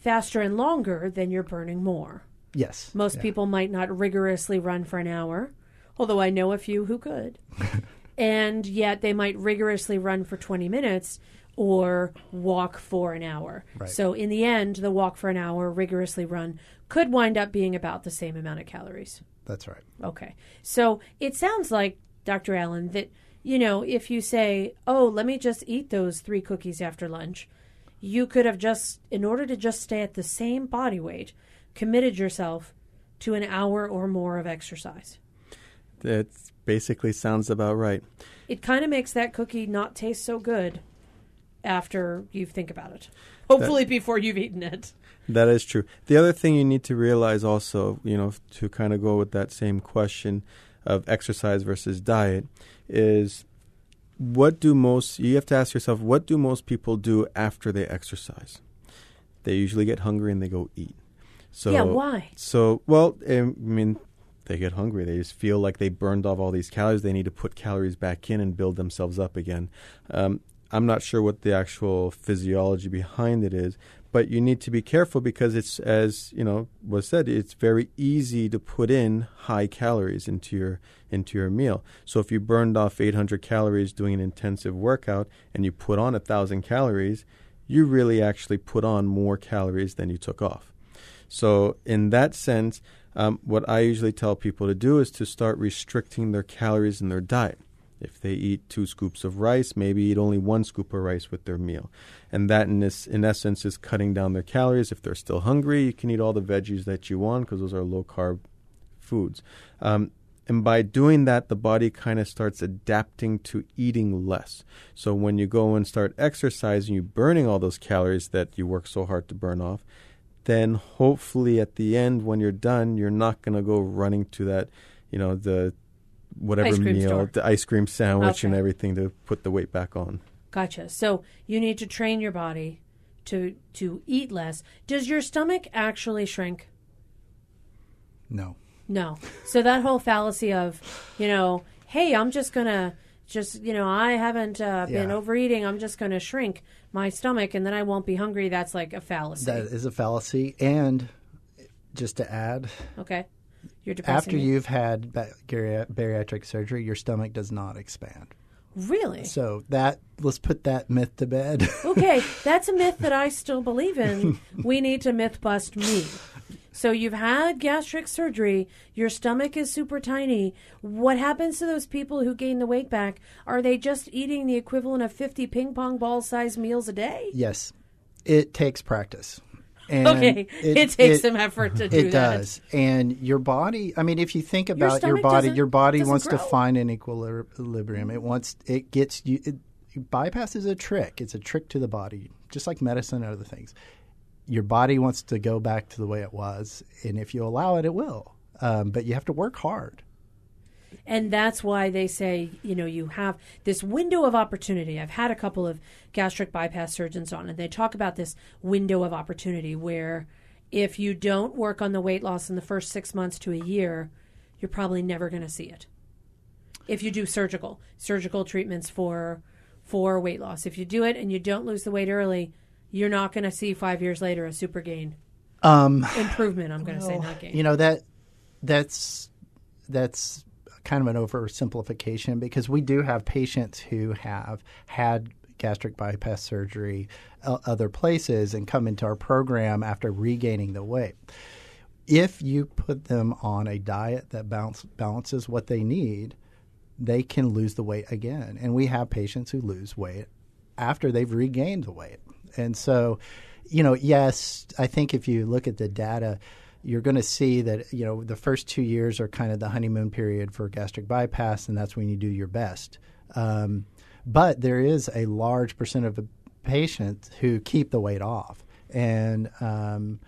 Speaker 1: faster and longer, then you're burning more.
Speaker 3: Yes.
Speaker 1: Most
Speaker 3: yeah.
Speaker 1: people might not rigorously run for an hour although I know a few who could. and yet they might rigorously run for 20 minutes or walk for an hour.
Speaker 3: Right.
Speaker 1: So in the end, the walk for an hour, rigorously run, could wind up being about the same amount of calories.
Speaker 3: That's right.
Speaker 1: Okay. So it sounds like, Dr. Alan, that, you know, if you say, oh, let me just eat those three cookies after lunch, you could have just, in order to just stay at the same body weight, committed yourself to an hour or more of exercise.
Speaker 2: That basically sounds about right.
Speaker 1: It kind of makes that cookie not taste so good after you think about it. Hopefully, before you've eaten it.
Speaker 2: That is true. The other thing you need to realize also, you know, to kind of go with that same question of exercise versus diet, is what do most, you have to ask yourself, what do most people do after they exercise? They usually get hungry and they go eat. So,
Speaker 1: Yeah, why?
Speaker 2: So, well, I mean, they get hungry. They just feel like they burned off all these calories. They need to put calories back in and build themselves up again. Um, I'm not sure what the actual physiology behind it is, but you need to be careful because it's, as you know, was said, it's very easy to put in high calories into your into your meal. So if you burned off 800 calories doing an intensive workout and you put on a thousand calories, you really actually put on more calories than you took off. So, in that sense, um, what I usually tell people to do is to start restricting their calories in their diet. If they eat two scoops of rice, maybe eat only one scoop of rice with their meal. And that, in, this, in essence, is cutting down their calories. If they're still hungry, you can eat all the veggies that you want because those are low carb foods. Um, and by doing that, the body kind of starts adapting to eating less. So when you go and start exercising, you're burning all those calories that you work so hard to burn off then hopefully at the end when you're done you're not going to go running to that you know the whatever
Speaker 1: Ice
Speaker 2: meal
Speaker 1: store.
Speaker 2: the ice cream sandwich and everything to put the weight back on
Speaker 1: Gotcha. So you need to train your body to to eat less. Does your stomach actually shrink?
Speaker 3: No.
Speaker 1: No. So that whole fallacy of, you know, hey, I'm just gonna just you know I haven't uh, been
Speaker 3: Yeah.
Speaker 1: overeating. I'm just gonna shrink my stomach and then I won't be hungry. That's like a fallacy.
Speaker 3: That is a fallacy. And just to add,
Speaker 1: okay. You're depressing
Speaker 3: after
Speaker 1: me.
Speaker 3: you've had bariatric surgery, your stomach does not expand.
Speaker 1: really
Speaker 3: So that let's put that myth to bed.
Speaker 1: okay. That's a myth that I still believe in. we need to myth bust me. So you've had gastric surgery, your stomach is super tiny. What happens to those people who gain the weight back? Are they just eating the equivalent of 50 ping pong ball sized meals a day?
Speaker 3: yes, it takes practice. And
Speaker 1: Okay, it, takes some effort to do
Speaker 3: It
Speaker 1: that.
Speaker 3: does, and your body. I mean, if you think about your,
Speaker 1: stomach
Speaker 3: body, your body wants to find an equilibrium. It wants. It gets you. It, bypass is a trick. It's a trick to the body, just like medicine and other things. Your body wants to go back to the way it was, and if you allow it, it will. Um, but you have to work hard.
Speaker 1: And that's why they say, you know, you have this window of opportunity. I've had a couple of gastric bypass surgeons on, and they talk about this window of opportunity where if you don't work on the weight loss in the first six months to a year, you're probably never going to see it. If you do surgical, surgical treatments for for weight loss, if you do it and you don't lose the weight early, you're not going to see five years later a super gain
Speaker 3: Um,
Speaker 1: improvement. I'm going to say not gain.
Speaker 3: You know that that's that's kind of an oversimplification because we do have patients who have had gastric bypass surgery uh, other places and come into our program after regaining the weight. If you put them on a diet that balance, balances what they need, they can lose the weight again. And we have patients who lose weight after they've regained the weight. And so, you know, yes, I think if you look at the data, you're going to see that, you know, the first two years are kind of the honeymoon period for gastric bypass, and that's when you do your best. Um, but there is a large percent of the patients who keep the weight off. And, um,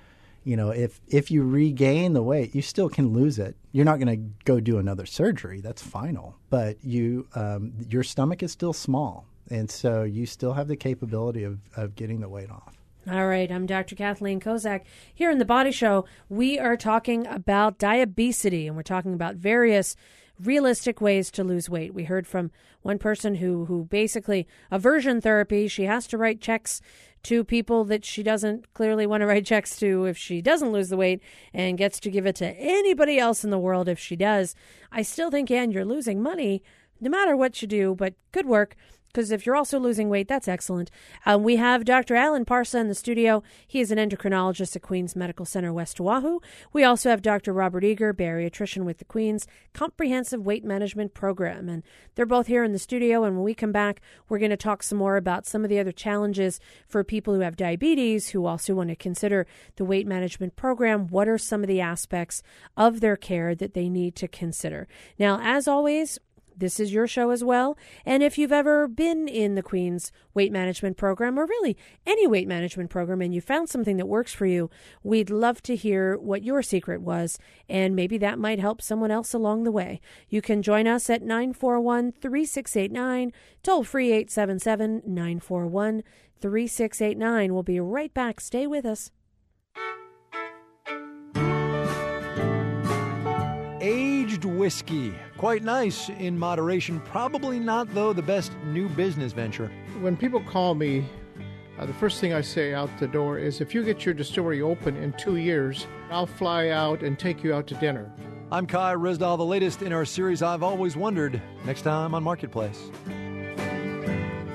Speaker 3: you know, if if you regain the weight, you still can lose it. You're not going to go do another surgery. That's final. But you, um, your stomach is still small, and so you still have the capability of, of getting the weight off.
Speaker 1: All right, I'm Dr. Kathleen Kozak. Here in the Body Show, we are talking about diabetes, and we're talking about various realistic ways to lose weight. We heard from one person who who basically aversion therapy. She has to write checks to people that she doesn't clearly want to write checks to if she doesn't lose the weight, and gets to give it to anybody else in the world if she does. I still think, Anne you're losing money no matter what you do, but good work. Because if you're also losing weight, that's excellent. Um, we have Dr. Alan Parsa in the studio. He is an endocrinologist at Queens Medical Center, West Oahu. We also have Dr. Robert Eager, bariatrician with the Queens Comprehensive Weight Management Program. And they're both here in the studio. And when we come back, we're going to talk some more about some of the other challenges for people who have diabetes who also want to consider the weight management program. What are some of the aspects of their care that they need to consider? Now, as always, this is your show as well. And if you've ever been in the Queen's weight management program, or really any weight management program, and you found something that works for you, we'd love to hear what your secret was, and maybe that might help someone else along the way. You can join us at 941 3689, toll free 877 941 3689. We'll be right back. Stay with us.
Speaker 9: Aged whiskey. Quite nice in moderation. Probably not, though, the best new business venture.
Speaker 10: When people call me, uh, the first thing I say out the door is if you get your distillery open in two years, I'll fly out and take you out to dinner.
Speaker 9: I'm Kai Ryssdal, the latest in our series I've Always Wondered. Next time on Marketplace.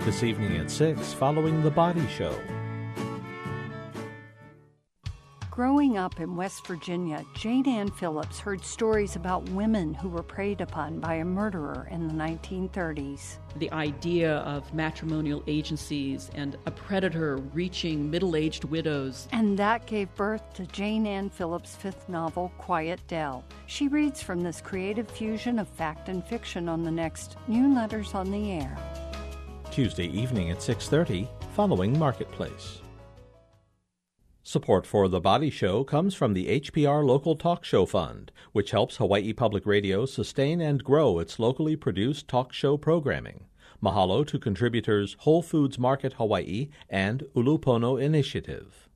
Speaker 7: This evening at 6, following The Body Show.
Speaker 11: Growing up in West Virginia, Jayne Anne Phillips heard stories about women who were preyed upon by a murderer in the 1930s.
Speaker 12: The idea of matrimonial agencies and a predator reaching middle aged widows.
Speaker 11: And that gave birth to Jayne Anne Phillips' fifth novel, Quiet Dell. She reads from this creative fusion of fact and fiction on the next New Letters on the Air.
Speaker 7: Tuesday evening at 6:30, following Marketplace. Support for The Body Show comes from the HPR Local Talk Show Fund, which helps Hawaii Public Radio sustain and grow its locally produced talk show programming. Mahalo to contributors Whole Foods Market Hawaii and Ulupono Initiative.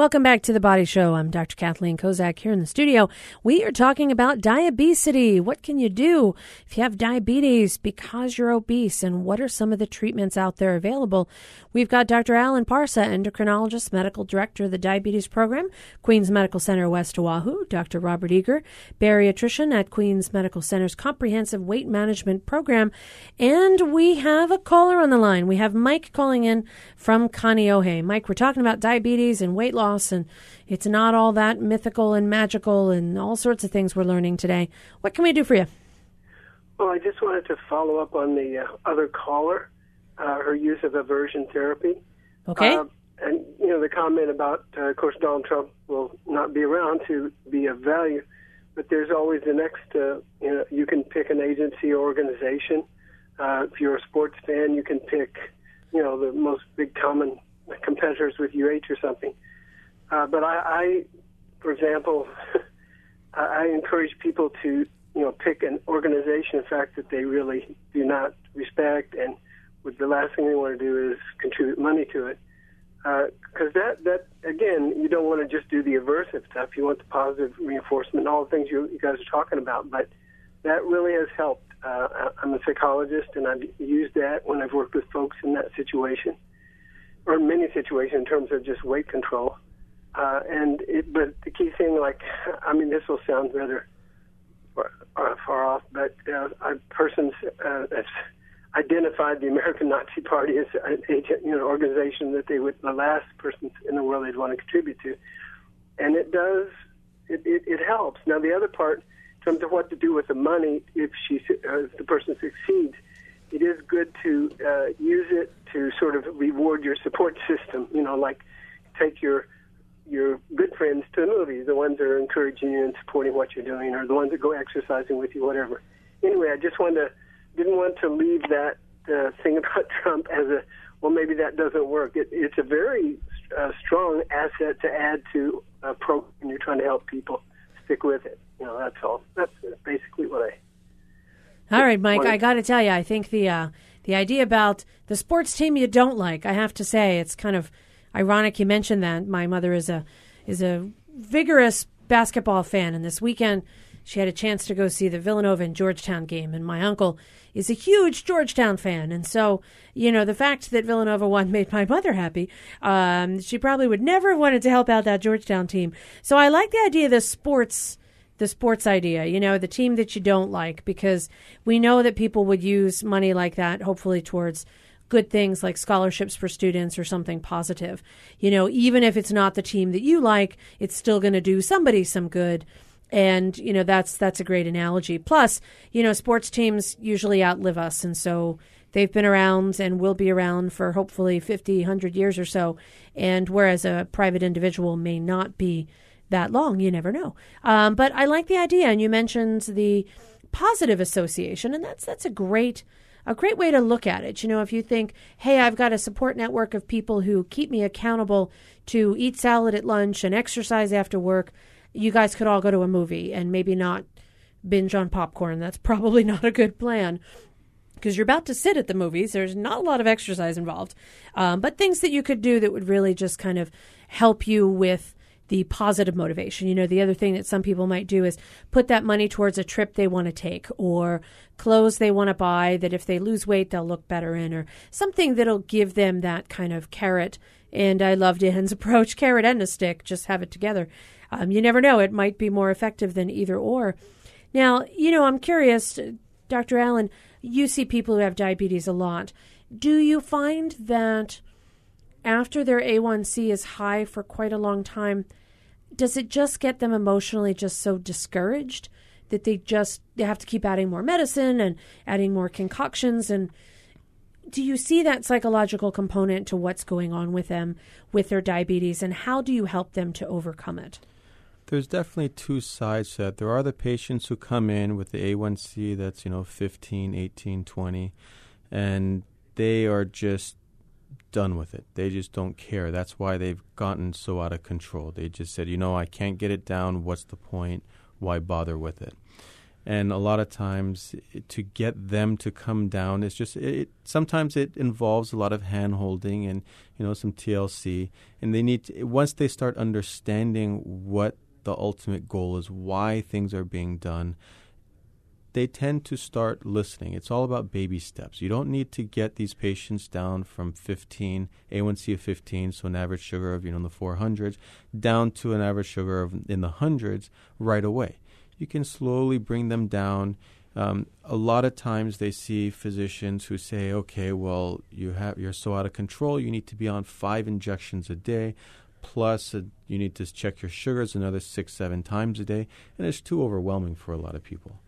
Speaker 1: Welcome back to the Body Show. I'm Dr. Kathleen Kozak here in the studio. We are talking about diabetes. What can you do if you have diabetes because you're obese, and what are some of the treatments out there available? We've got Dr. Alan Parsa, endocrinologist, medical director of the diabetes program, Queens Medical Center, West Oahu. Dr. Robert Eager, bariatrician at Queens Medical Center's comprehensive weight management program, and we have a caller on the line. We have Mike calling in from Kaneohe. Mike, we're talking about diabetes and weight loss, and it's not all that mythical and magical and all sorts of things we're learning today. What can we do for you?
Speaker 13: Well, I just wanted to follow up on the uh, other caller, uh, her use of aversion therapy.
Speaker 1: Okay.
Speaker 13: Uh, and, you know, the comment about, uh, of course, Donald Trump will not be around to be of value, but there's always the next, uh, you know, you can pick an agency or organization. Uh, if you're a sports fan, you can pick, you know, the most big common competitors with UH or something. Uh, but I, I, for example, I encourage people to you know pick an organization, in fact, that they really do not respect, and with the last thing they want to do is contribute money to it. Because uh, that that again, you don't want to just do the aversive stuff. You want the positive reinforcement, all the things you, you guys are talking about. But that really has helped. Uh, I'm a psychologist, and I've used that when I've worked with folks in that situation, or many situations in terms of just weight control. Uh, and it, but the key thing, like, I mean, this will sound rather far, uh, far off, but uh, a person uh, identified the American Nazi Party as an agent, you know, organization that they would the last person in the world they'd want to contribute to, and it does, it, it, it helps. Now the other part, in terms of what to do with the money, if she, uh, if the person succeeds, it is good to uh, use it to sort of reward your support system. You know, like take your your good friends to the movies, the ones that are encouraging you and supporting what you're doing, or the ones that go exercising with you, whatever. Anyway, I just wanted to didn't want to leave that uh, thing about Trump as a well, maybe that doesn't work. It, it's a very uh, strong asset to add to a program you're trying to help people stick with it. You know, that's all. That's basically what I.
Speaker 1: All right, Mike. I got to tell you, I think the uh, the idea about the sports team you don't like, I have to say, it's kind of ironic you mentioned that. My mother is a is a vigorous basketball fan, and this weekend she had a chance to go see the Villanova and Georgetown game, and my uncle is a huge Georgetown fan, and so you know the fact that Villanova won made my mother happy. Um, she probably would never have wanted to help out that Georgetown team. So I like the idea of the sports the sports idea, you know, the team that you don't like, because we know that people would use money like that, hopefully, towards good things like scholarships for students or something positive. You know, even if it's not the team that you like, it's still going to do somebody some good. And, you know, that's that's a great analogy. Plus, you know, sports teams usually outlive us and so they've been around and will be around for hopefully 50, 100 years or so. And whereas a private individual may not be that long, you never know. Um, but I like the idea, and you mentioned the positive association, and that's that's a great a great way to look at it. You know, if you think, hey, I've got a support network of people who keep me accountable to eat salad at lunch and exercise after work, you guys could all go to a movie and maybe not binge on popcorn. That's probably not a good plan because you're about to sit at the movies. There's not a lot of exercise involved, um, but things that you could do that would really just kind of help you with the positive motivation. You know, the other thing that some people might do is put that money towards a trip they want to take or clothes they want to buy that if they lose weight, they'll look better in or something that'll give them that kind of carrot. And I love Dan's approach carrot and a stick, just have it together. Um, you never know, it might be more effective than either or. Now, you know, I'm curious, Dr. Alan, you see people who have diabetes a lot. Do you find that after their A1C is high for quite a long time, does it just get them emotionally just so discouraged that they just they have to keep adding more medicine and adding more concoctions? And do you see that psychological component to what's going on with them with their diabetes and how do you help them to overcome it?
Speaker 2: There's definitely two sides to that. There are the patients who come in with the a1c that's you know 15 18 20 and they are just done with it. They just don't care. That's why they've gotten so out of control. They just said, you know, I can't get it down. What's the point? Why bother with it? And a lot of times, to get them to come down, it's just it. Sometimes it involves a lot of hand holding and you know some TLC. And they need to, once they start understanding what the ultimate goal is, why things are being done they tend to start listening. It's all about baby steps. You don't need to get these patients down from 15, A1C of 15, so an average sugar of, you know, in the 400s, down to an average sugar of in the hundreds right away. You can slowly bring them down. Um, a lot of times they see physicians who say, okay, well, you have, you're so out of control, you need to be on five injections a day plus uh, you need to check your sugars another six, seven times a day, and it's too overwhelming for a lot of people.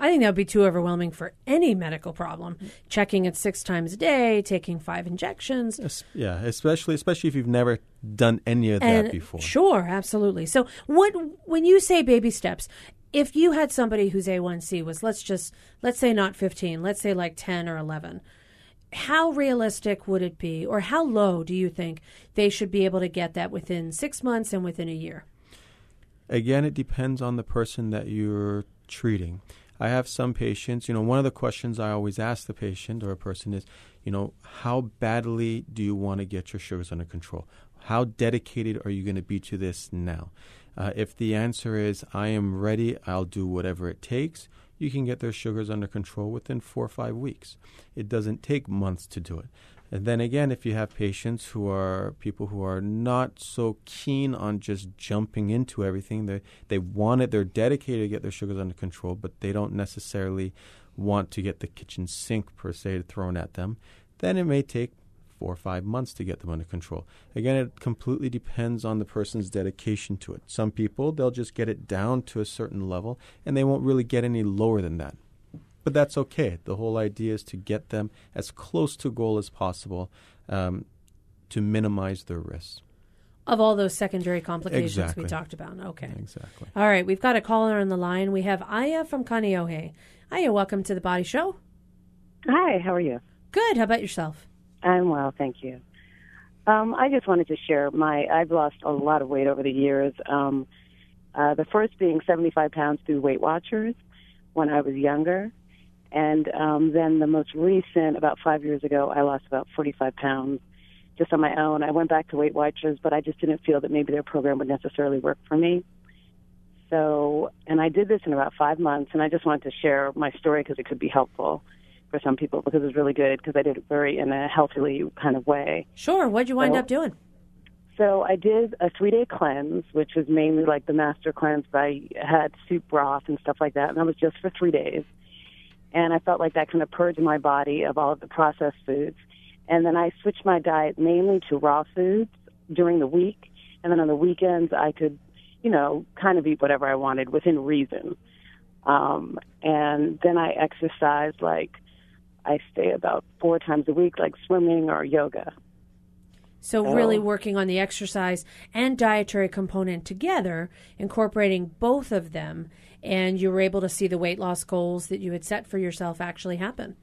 Speaker 1: I think that would be too overwhelming for any medical problem. Checking it six times a day, taking five injections.
Speaker 2: Es- yeah, especially especially if you've never done any of and that before.
Speaker 1: Sure, absolutely. So, what when you say baby steps, if you had somebody whose A1C was let's just let's say not 15, let's say like 10 or 11, how realistic would it be or how low do you think they should be able to get that within 6 months and within a year?
Speaker 2: Again, it depends on the person that you're treating. I have some patients, you know, one of the questions I always ask the patient or a person is, you know, how badly do you want to get your sugars under control? How dedicated are you going to be to this now? Uh, if the answer is, I am ready, I'll do whatever it takes, you can get their sugars under control within four or five weeks. It doesn't take months to do it. And then again, if you have patients who are people who are not so keen on just jumping into everything, they they want it, they're dedicated to get their sugars under control, but they don't necessarily want to get the kitchen sink per se thrown at them, then it may take four or five months to get them under control. Again, it completely depends on the person's dedication to it. Some people, they'll just get it down to a certain level and they won't really get any lower than that. But that's okay. The whole idea is to get them as close to goal as possible um, to minimize their risks.
Speaker 1: Of all those secondary complications
Speaker 2: exactly.
Speaker 1: we talked about. Okay.
Speaker 2: Exactly.
Speaker 1: All right. We've got a caller on the line. We have Aya from Kaneohe. Aya, welcome to the Body Show.
Speaker 14: Hi, how are you?
Speaker 1: Good. How about yourself?
Speaker 14: I'm well, thank you. Um, I just wanted to share my. I've lost a lot of weight over the years. Um, uh, the first being 75 pounds through Weight Watchers when I was younger, and um, then the most recent, about five years ago, I lost about 45 pounds just on my own. I went back to Weight Watchers, but I just didn't feel that maybe their program would necessarily work for me. So, and I did this in about five months, and I just wanted to share my story because it could be helpful for some people because it was really good because I did it very in a healthily kind of way.
Speaker 1: Sure. What'd you wind
Speaker 14: so,
Speaker 1: up doing?
Speaker 14: So I did a three day cleanse, which was mainly like the master cleanse, but I had soup broth and stuff like that, and that was just for three days. And I felt like that kind of purged my body of all of the processed foods. And then I switched my diet mainly to raw foods during the week, and then on the weekends I could, you know, kind of eat whatever I wanted within reason. Um, and then I exercised like I stay about four times a week, like swimming or yoga.
Speaker 1: So, really working on the exercise and dietary component together, incorporating both of them, and you were able to see the weight loss goals that you had set for yourself actually happen.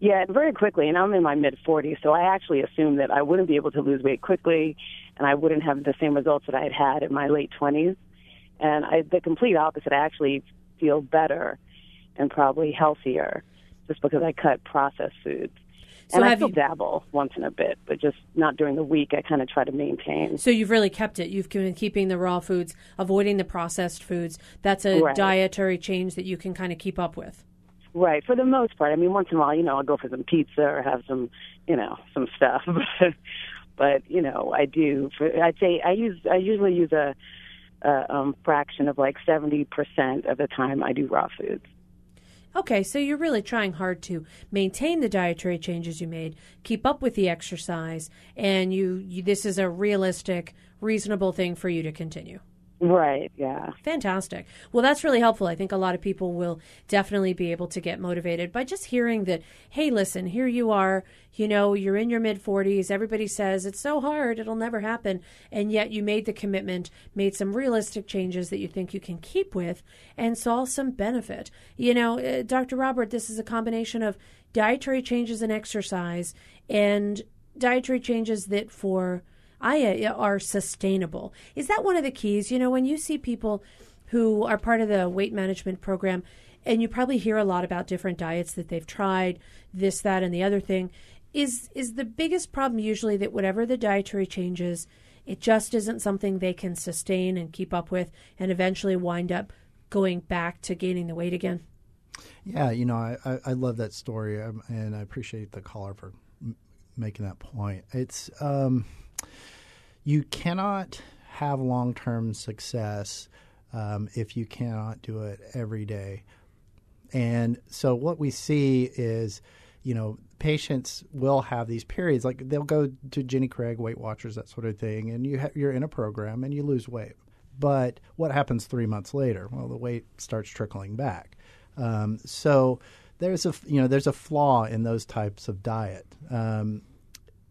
Speaker 14: Yeah, very quickly. And I'm in my mid 40s, so I actually assumed that I wouldn't be able to lose weight quickly, and I wouldn't have the same results that I had had in my late 20s. And I, the complete opposite. I actually feel better and probably healthier just because I cut processed foods.
Speaker 1: So
Speaker 14: and I still
Speaker 1: you-
Speaker 14: dabble once in a bit, but just not during the week. I kind of try to maintain.
Speaker 1: So, you've really kept it. You've been keeping the raw foods, avoiding the processed foods. That's a
Speaker 14: Right.
Speaker 1: dietary change that you can kind of keep up with.
Speaker 14: Right, for the most part. I mean, once in a while, you know, I'll go for some pizza or have some, you know, some stuff. but you know, I do. For, I'd say I use. I usually use a, a um, fraction of like seventy percent of the time I do raw foods.
Speaker 1: Okay, so you're really trying hard to maintain the dietary changes you made, keep up with the exercise, and you, you this is a realistic, reasonable thing for you to continue.
Speaker 14: Right. Yeah.
Speaker 1: Fantastic. Well, that's really helpful. I think a lot of people will definitely be able to get motivated by just hearing that, hey, listen, here you are, you know, you're in your mid 40s. Everybody says it's so hard, it'll never happen. And yet you made the commitment, made some realistic changes that you think you can keep with, and saw some benefit. You know, uh, Dr. Robert, this is a combination of dietary changes and exercise and dietary changes that for I are sustainable. Is that one of the keys? You know, when you see people who are part of the weight management program, and you probably hear a lot about different diets that they've tried, this, that, and the other thing. Is is the biggest problem usually that whatever the dietary changes, it just isn't something they can sustain and keep up with, and eventually wind up going back to gaining the weight again.
Speaker 3: Yeah, you know, I, I, I love that story, um, and I appreciate the caller for m- making that point. It's um, you cannot have long term success um, if you cannot do it every day. And so what we see is, you know, patients will have these periods like they'll go to Jenny Craig, Weight Watchers, that sort of thing, and you ha- you're in a program and you lose weight. But what happens three months later? Well, the weight starts trickling back. Um, so there's a you know there's a flaw in those types of diet. Um,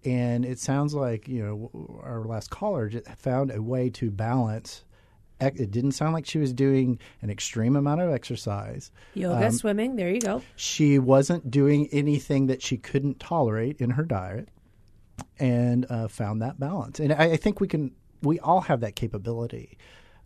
Speaker 3: and it sounds like you know our last caller found a way to balance. It didn't sound like she was doing an extreme amount of exercise.
Speaker 1: Yoga,
Speaker 3: Um,
Speaker 1: swimming, there you go.
Speaker 3: she wasn't doing anything that she couldn't tolerate in her diet, and uh, found that balance. And I, I think we can. We all have that capability.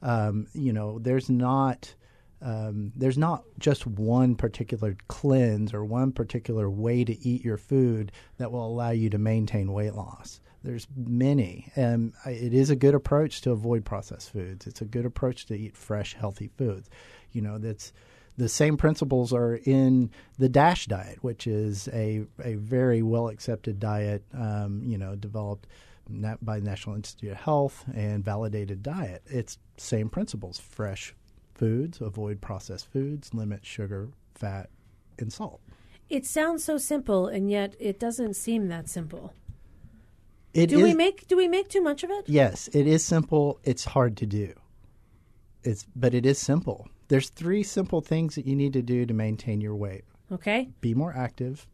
Speaker 3: Um, you know, there's not. Um, there's not just one particular cleanse or one particular way to eat your food that will allow you to maintain weight loss. There's many. and it is a good approach to avoid processed foods. It's a good approach to eat fresh, healthy foods. You know, that's the same principles are in the DASH diet, which is a, a very well accepted diet, um, you know, developed by the National Institute of Health and validated diet. It's same principles: fresh foods, avoid processed foods, limit sugar, fat, and salt.
Speaker 1: It sounds so simple, and yet it doesn't seem that simple.
Speaker 3: It
Speaker 1: do we make do we make too much of it?
Speaker 3: Yes, it is simple. It's hard to do. It's but it is simple. There's three simple things that you need to do to maintain your weight.
Speaker 1: Okay.
Speaker 3: Be more active.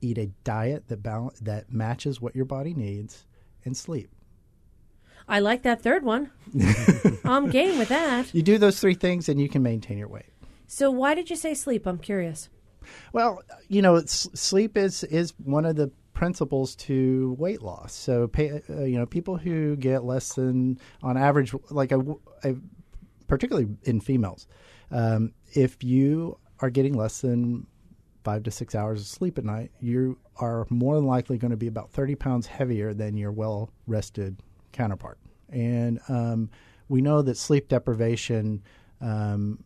Speaker 3: Eat a diet that bal- that matches what your body needs, and sleep.
Speaker 1: I like that third one. I'm game with that.
Speaker 3: You do those three things, and you can maintain your weight.
Speaker 1: So why did you say sleep? I'm curious.
Speaker 3: Well, you know, sleep is is one of the principles to weight loss. So, pay, uh, you know, people who get less than on average, like a, a particularly in females, um, if you are getting less than five to six hours of sleep at night, you are more than likely going to be about 30 pounds heavier than your well rested counterpart. And um, we know that sleep deprivation um,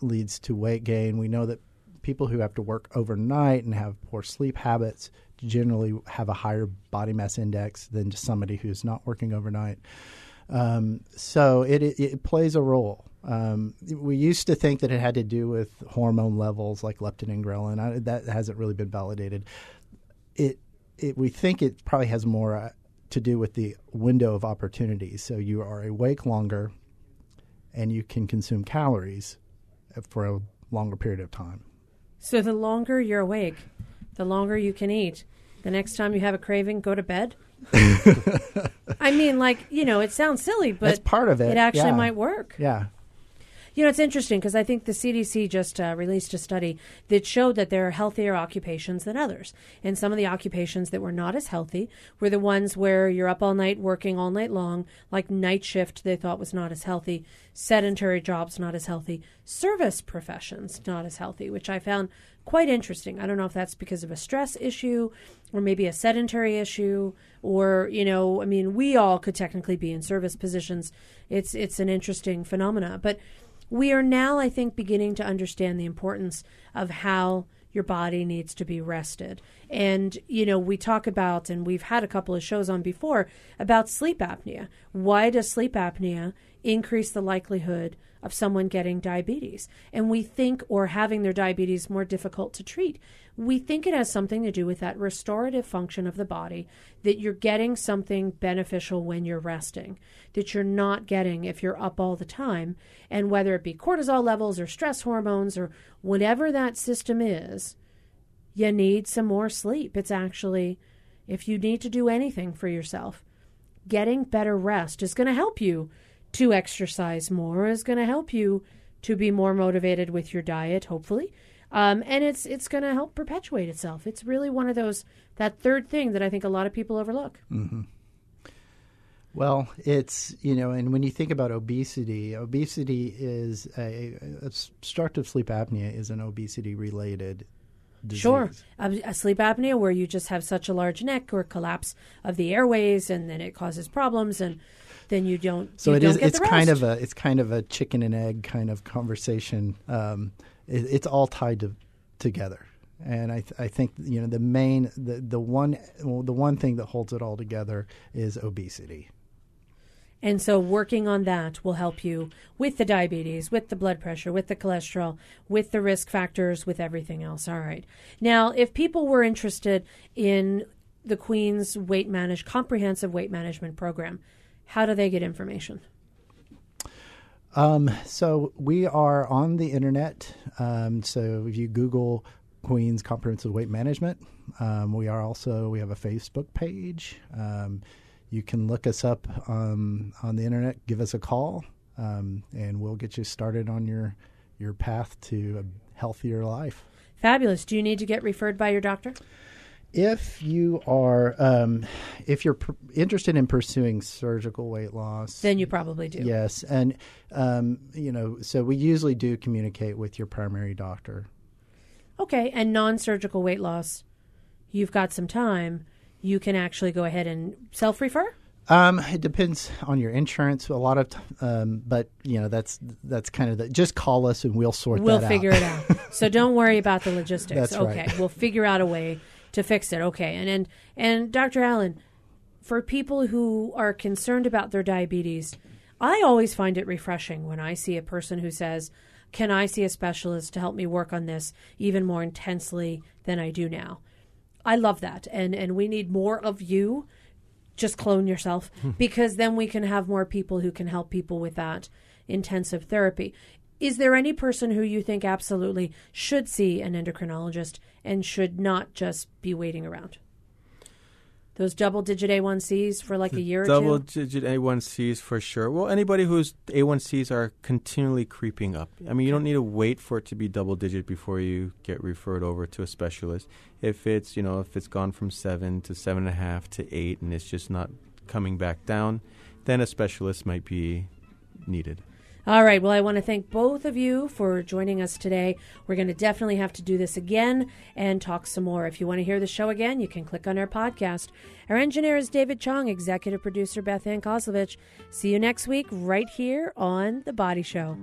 Speaker 3: leads to weight gain. We know that people who have to work overnight and have poor sleep habits generally have a higher body mass index than just somebody who's not working overnight. Um, so it, it, it plays a role. Um, we used to think that it had to do with hormone levels like leptin and ghrelin. I, that hasn't really been validated. It, it we think it probably has more uh, to do with the window of opportunity. So you are awake longer, and you can consume calories for a longer period of time.
Speaker 1: So the longer you're awake, the longer you can eat. The next time you have a craving, go to bed. I mean, like you know, it sounds silly, but
Speaker 3: That's part of it,
Speaker 1: It actually
Speaker 3: yeah.
Speaker 1: might work.
Speaker 3: Yeah.
Speaker 1: You know, it's interesting because I think the CDC just uh, released a study that showed that there are healthier occupations than others. And some of the occupations that were not as healthy were the ones where you're up all night working all night long, like night shift, they thought was not as healthy, sedentary jobs, not as healthy, service professions, not as healthy, which I found quite interesting. I don't know if that's because of a stress issue or maybe a sedentary issue or, you know, I mean, we all could technically be in service positions. It's it's an interesting phenomena, but we are now, I think, beginning to understand the importance of how your body needs to be rested. And, you know, we talk about, and we've had a couple of shows on before about sleep apnea. Why does sleep apnea increase the likelihood of someone getting diabetes? And we think, or having their diabetes more difficult to treat, we think it has something to do with that restorative function of the body, that you're getting something beneficial when you're resting, that you're not getting if you're up all the time. And whether it be cortisol levels or stress hormones or whatever that system is, you need some more sleep. It's actually, if you need to do anything for yourself, getting better rest is going to help you to exercise more, is going to help you to be more motivated with your diet, hopefully. Um, and it's it's going to help perpetuate itself. It's really one of those that third thing that I think a lot of people overlook.
Speaker 3: Mm-hmm. Well, it's you know, and when you think about obesity, obesity is a, a obstructive sleep apnea is an obesity related disease.
Speaker 1: Sure, a, a sleep apnea where you just have such a large neck or collapse of the airways, and then it causes problems, and then you don't.
Speaker 3: So
Speaker 1: you
Speaker 3: it
Speaker 1: don't
Speaker 3: is. It's kind of a. It's kind of a chicken and egg kind of conversation. Um, it, it's all tied to, together, and I, th- I think you know the main, the the one, well, the one thing that holds it all together is obesity.
Speaker 1: And so, working on that will help you with the diabetes, with the blood pressure, with the cholesterol, with the risk factors, with everything else. All right. Now, if people were interested in the Queen's weight manage comprehensive weight management program, how do they get information?
Speaker 3: Um, so we are on the internet. Um, so if you Google Queen's Comprehensive Weight Management, um, we are also we have a Facebook page. Um, you can look us up um, on the internet. Give us a call, um, and we'll get you started on your your path to a healthier life.
Speaker 1: Fabulous. Do you need to get referred by your doctor?
Speaker 3: If you are, um, if you're pr- interested in pursuing surgical weight loss,
Speaker 1: Then you probably do.
Speaker 3: Yes, and um, you know, so we usually do communicate with your primary doctor.
Speaker 1: Okay. And non surgical weight loss, you've got some time. You can actually go ahead and self refer?
Speaker 3: Um, it depends on your insurance a lot of, t- um, but you know that's that's kind of the. Just call us and we'll sort
Speaker 1: We'll
Speaker 3: that out.
Speaker 1: figure it out. so don't worry about the logistics.
Speaker 3: That's
Speaker 1: okay,
Speaker 3: right.
Speaker 1: we'll figure out a way to fix it. Okay, and and and Dr. Alan, for people who are concerned about their diabetes, I always find it refreshing when I see a person who says, "Can I see a specialist to help me work on this even more intensely than I do now?" I love that, and and we need more of you. Just clone yourself hmm. because then we can have more people who can help people with that intensive therapy. Is there any person who you think absolutely should see an endocrinologist and should not just be waiting around? Those double digit A1Cs for like a year or
Speaker 2: Double
Speaker 1: two?
Speaker 2: digit A1Cs for sure. Well, anybody whose A1Cs are continually creeping up. I mean, you don't need to wait for it to be double digit before you get referred over to a specialist. If it's, you know, if it's gone from seven to seven and a half to eight and it's just not coming back down, then a specialist might be needed.
Speaker 1: All right. Well, I want to thank both of you for joining us today. We're going to definitely have to do this again and talk some more. If you want to hear the show again, you can click on our podcast. Our engineer is David Chong, executive producer Beth Ann Kozlovich. See you next week right here on The Body Show.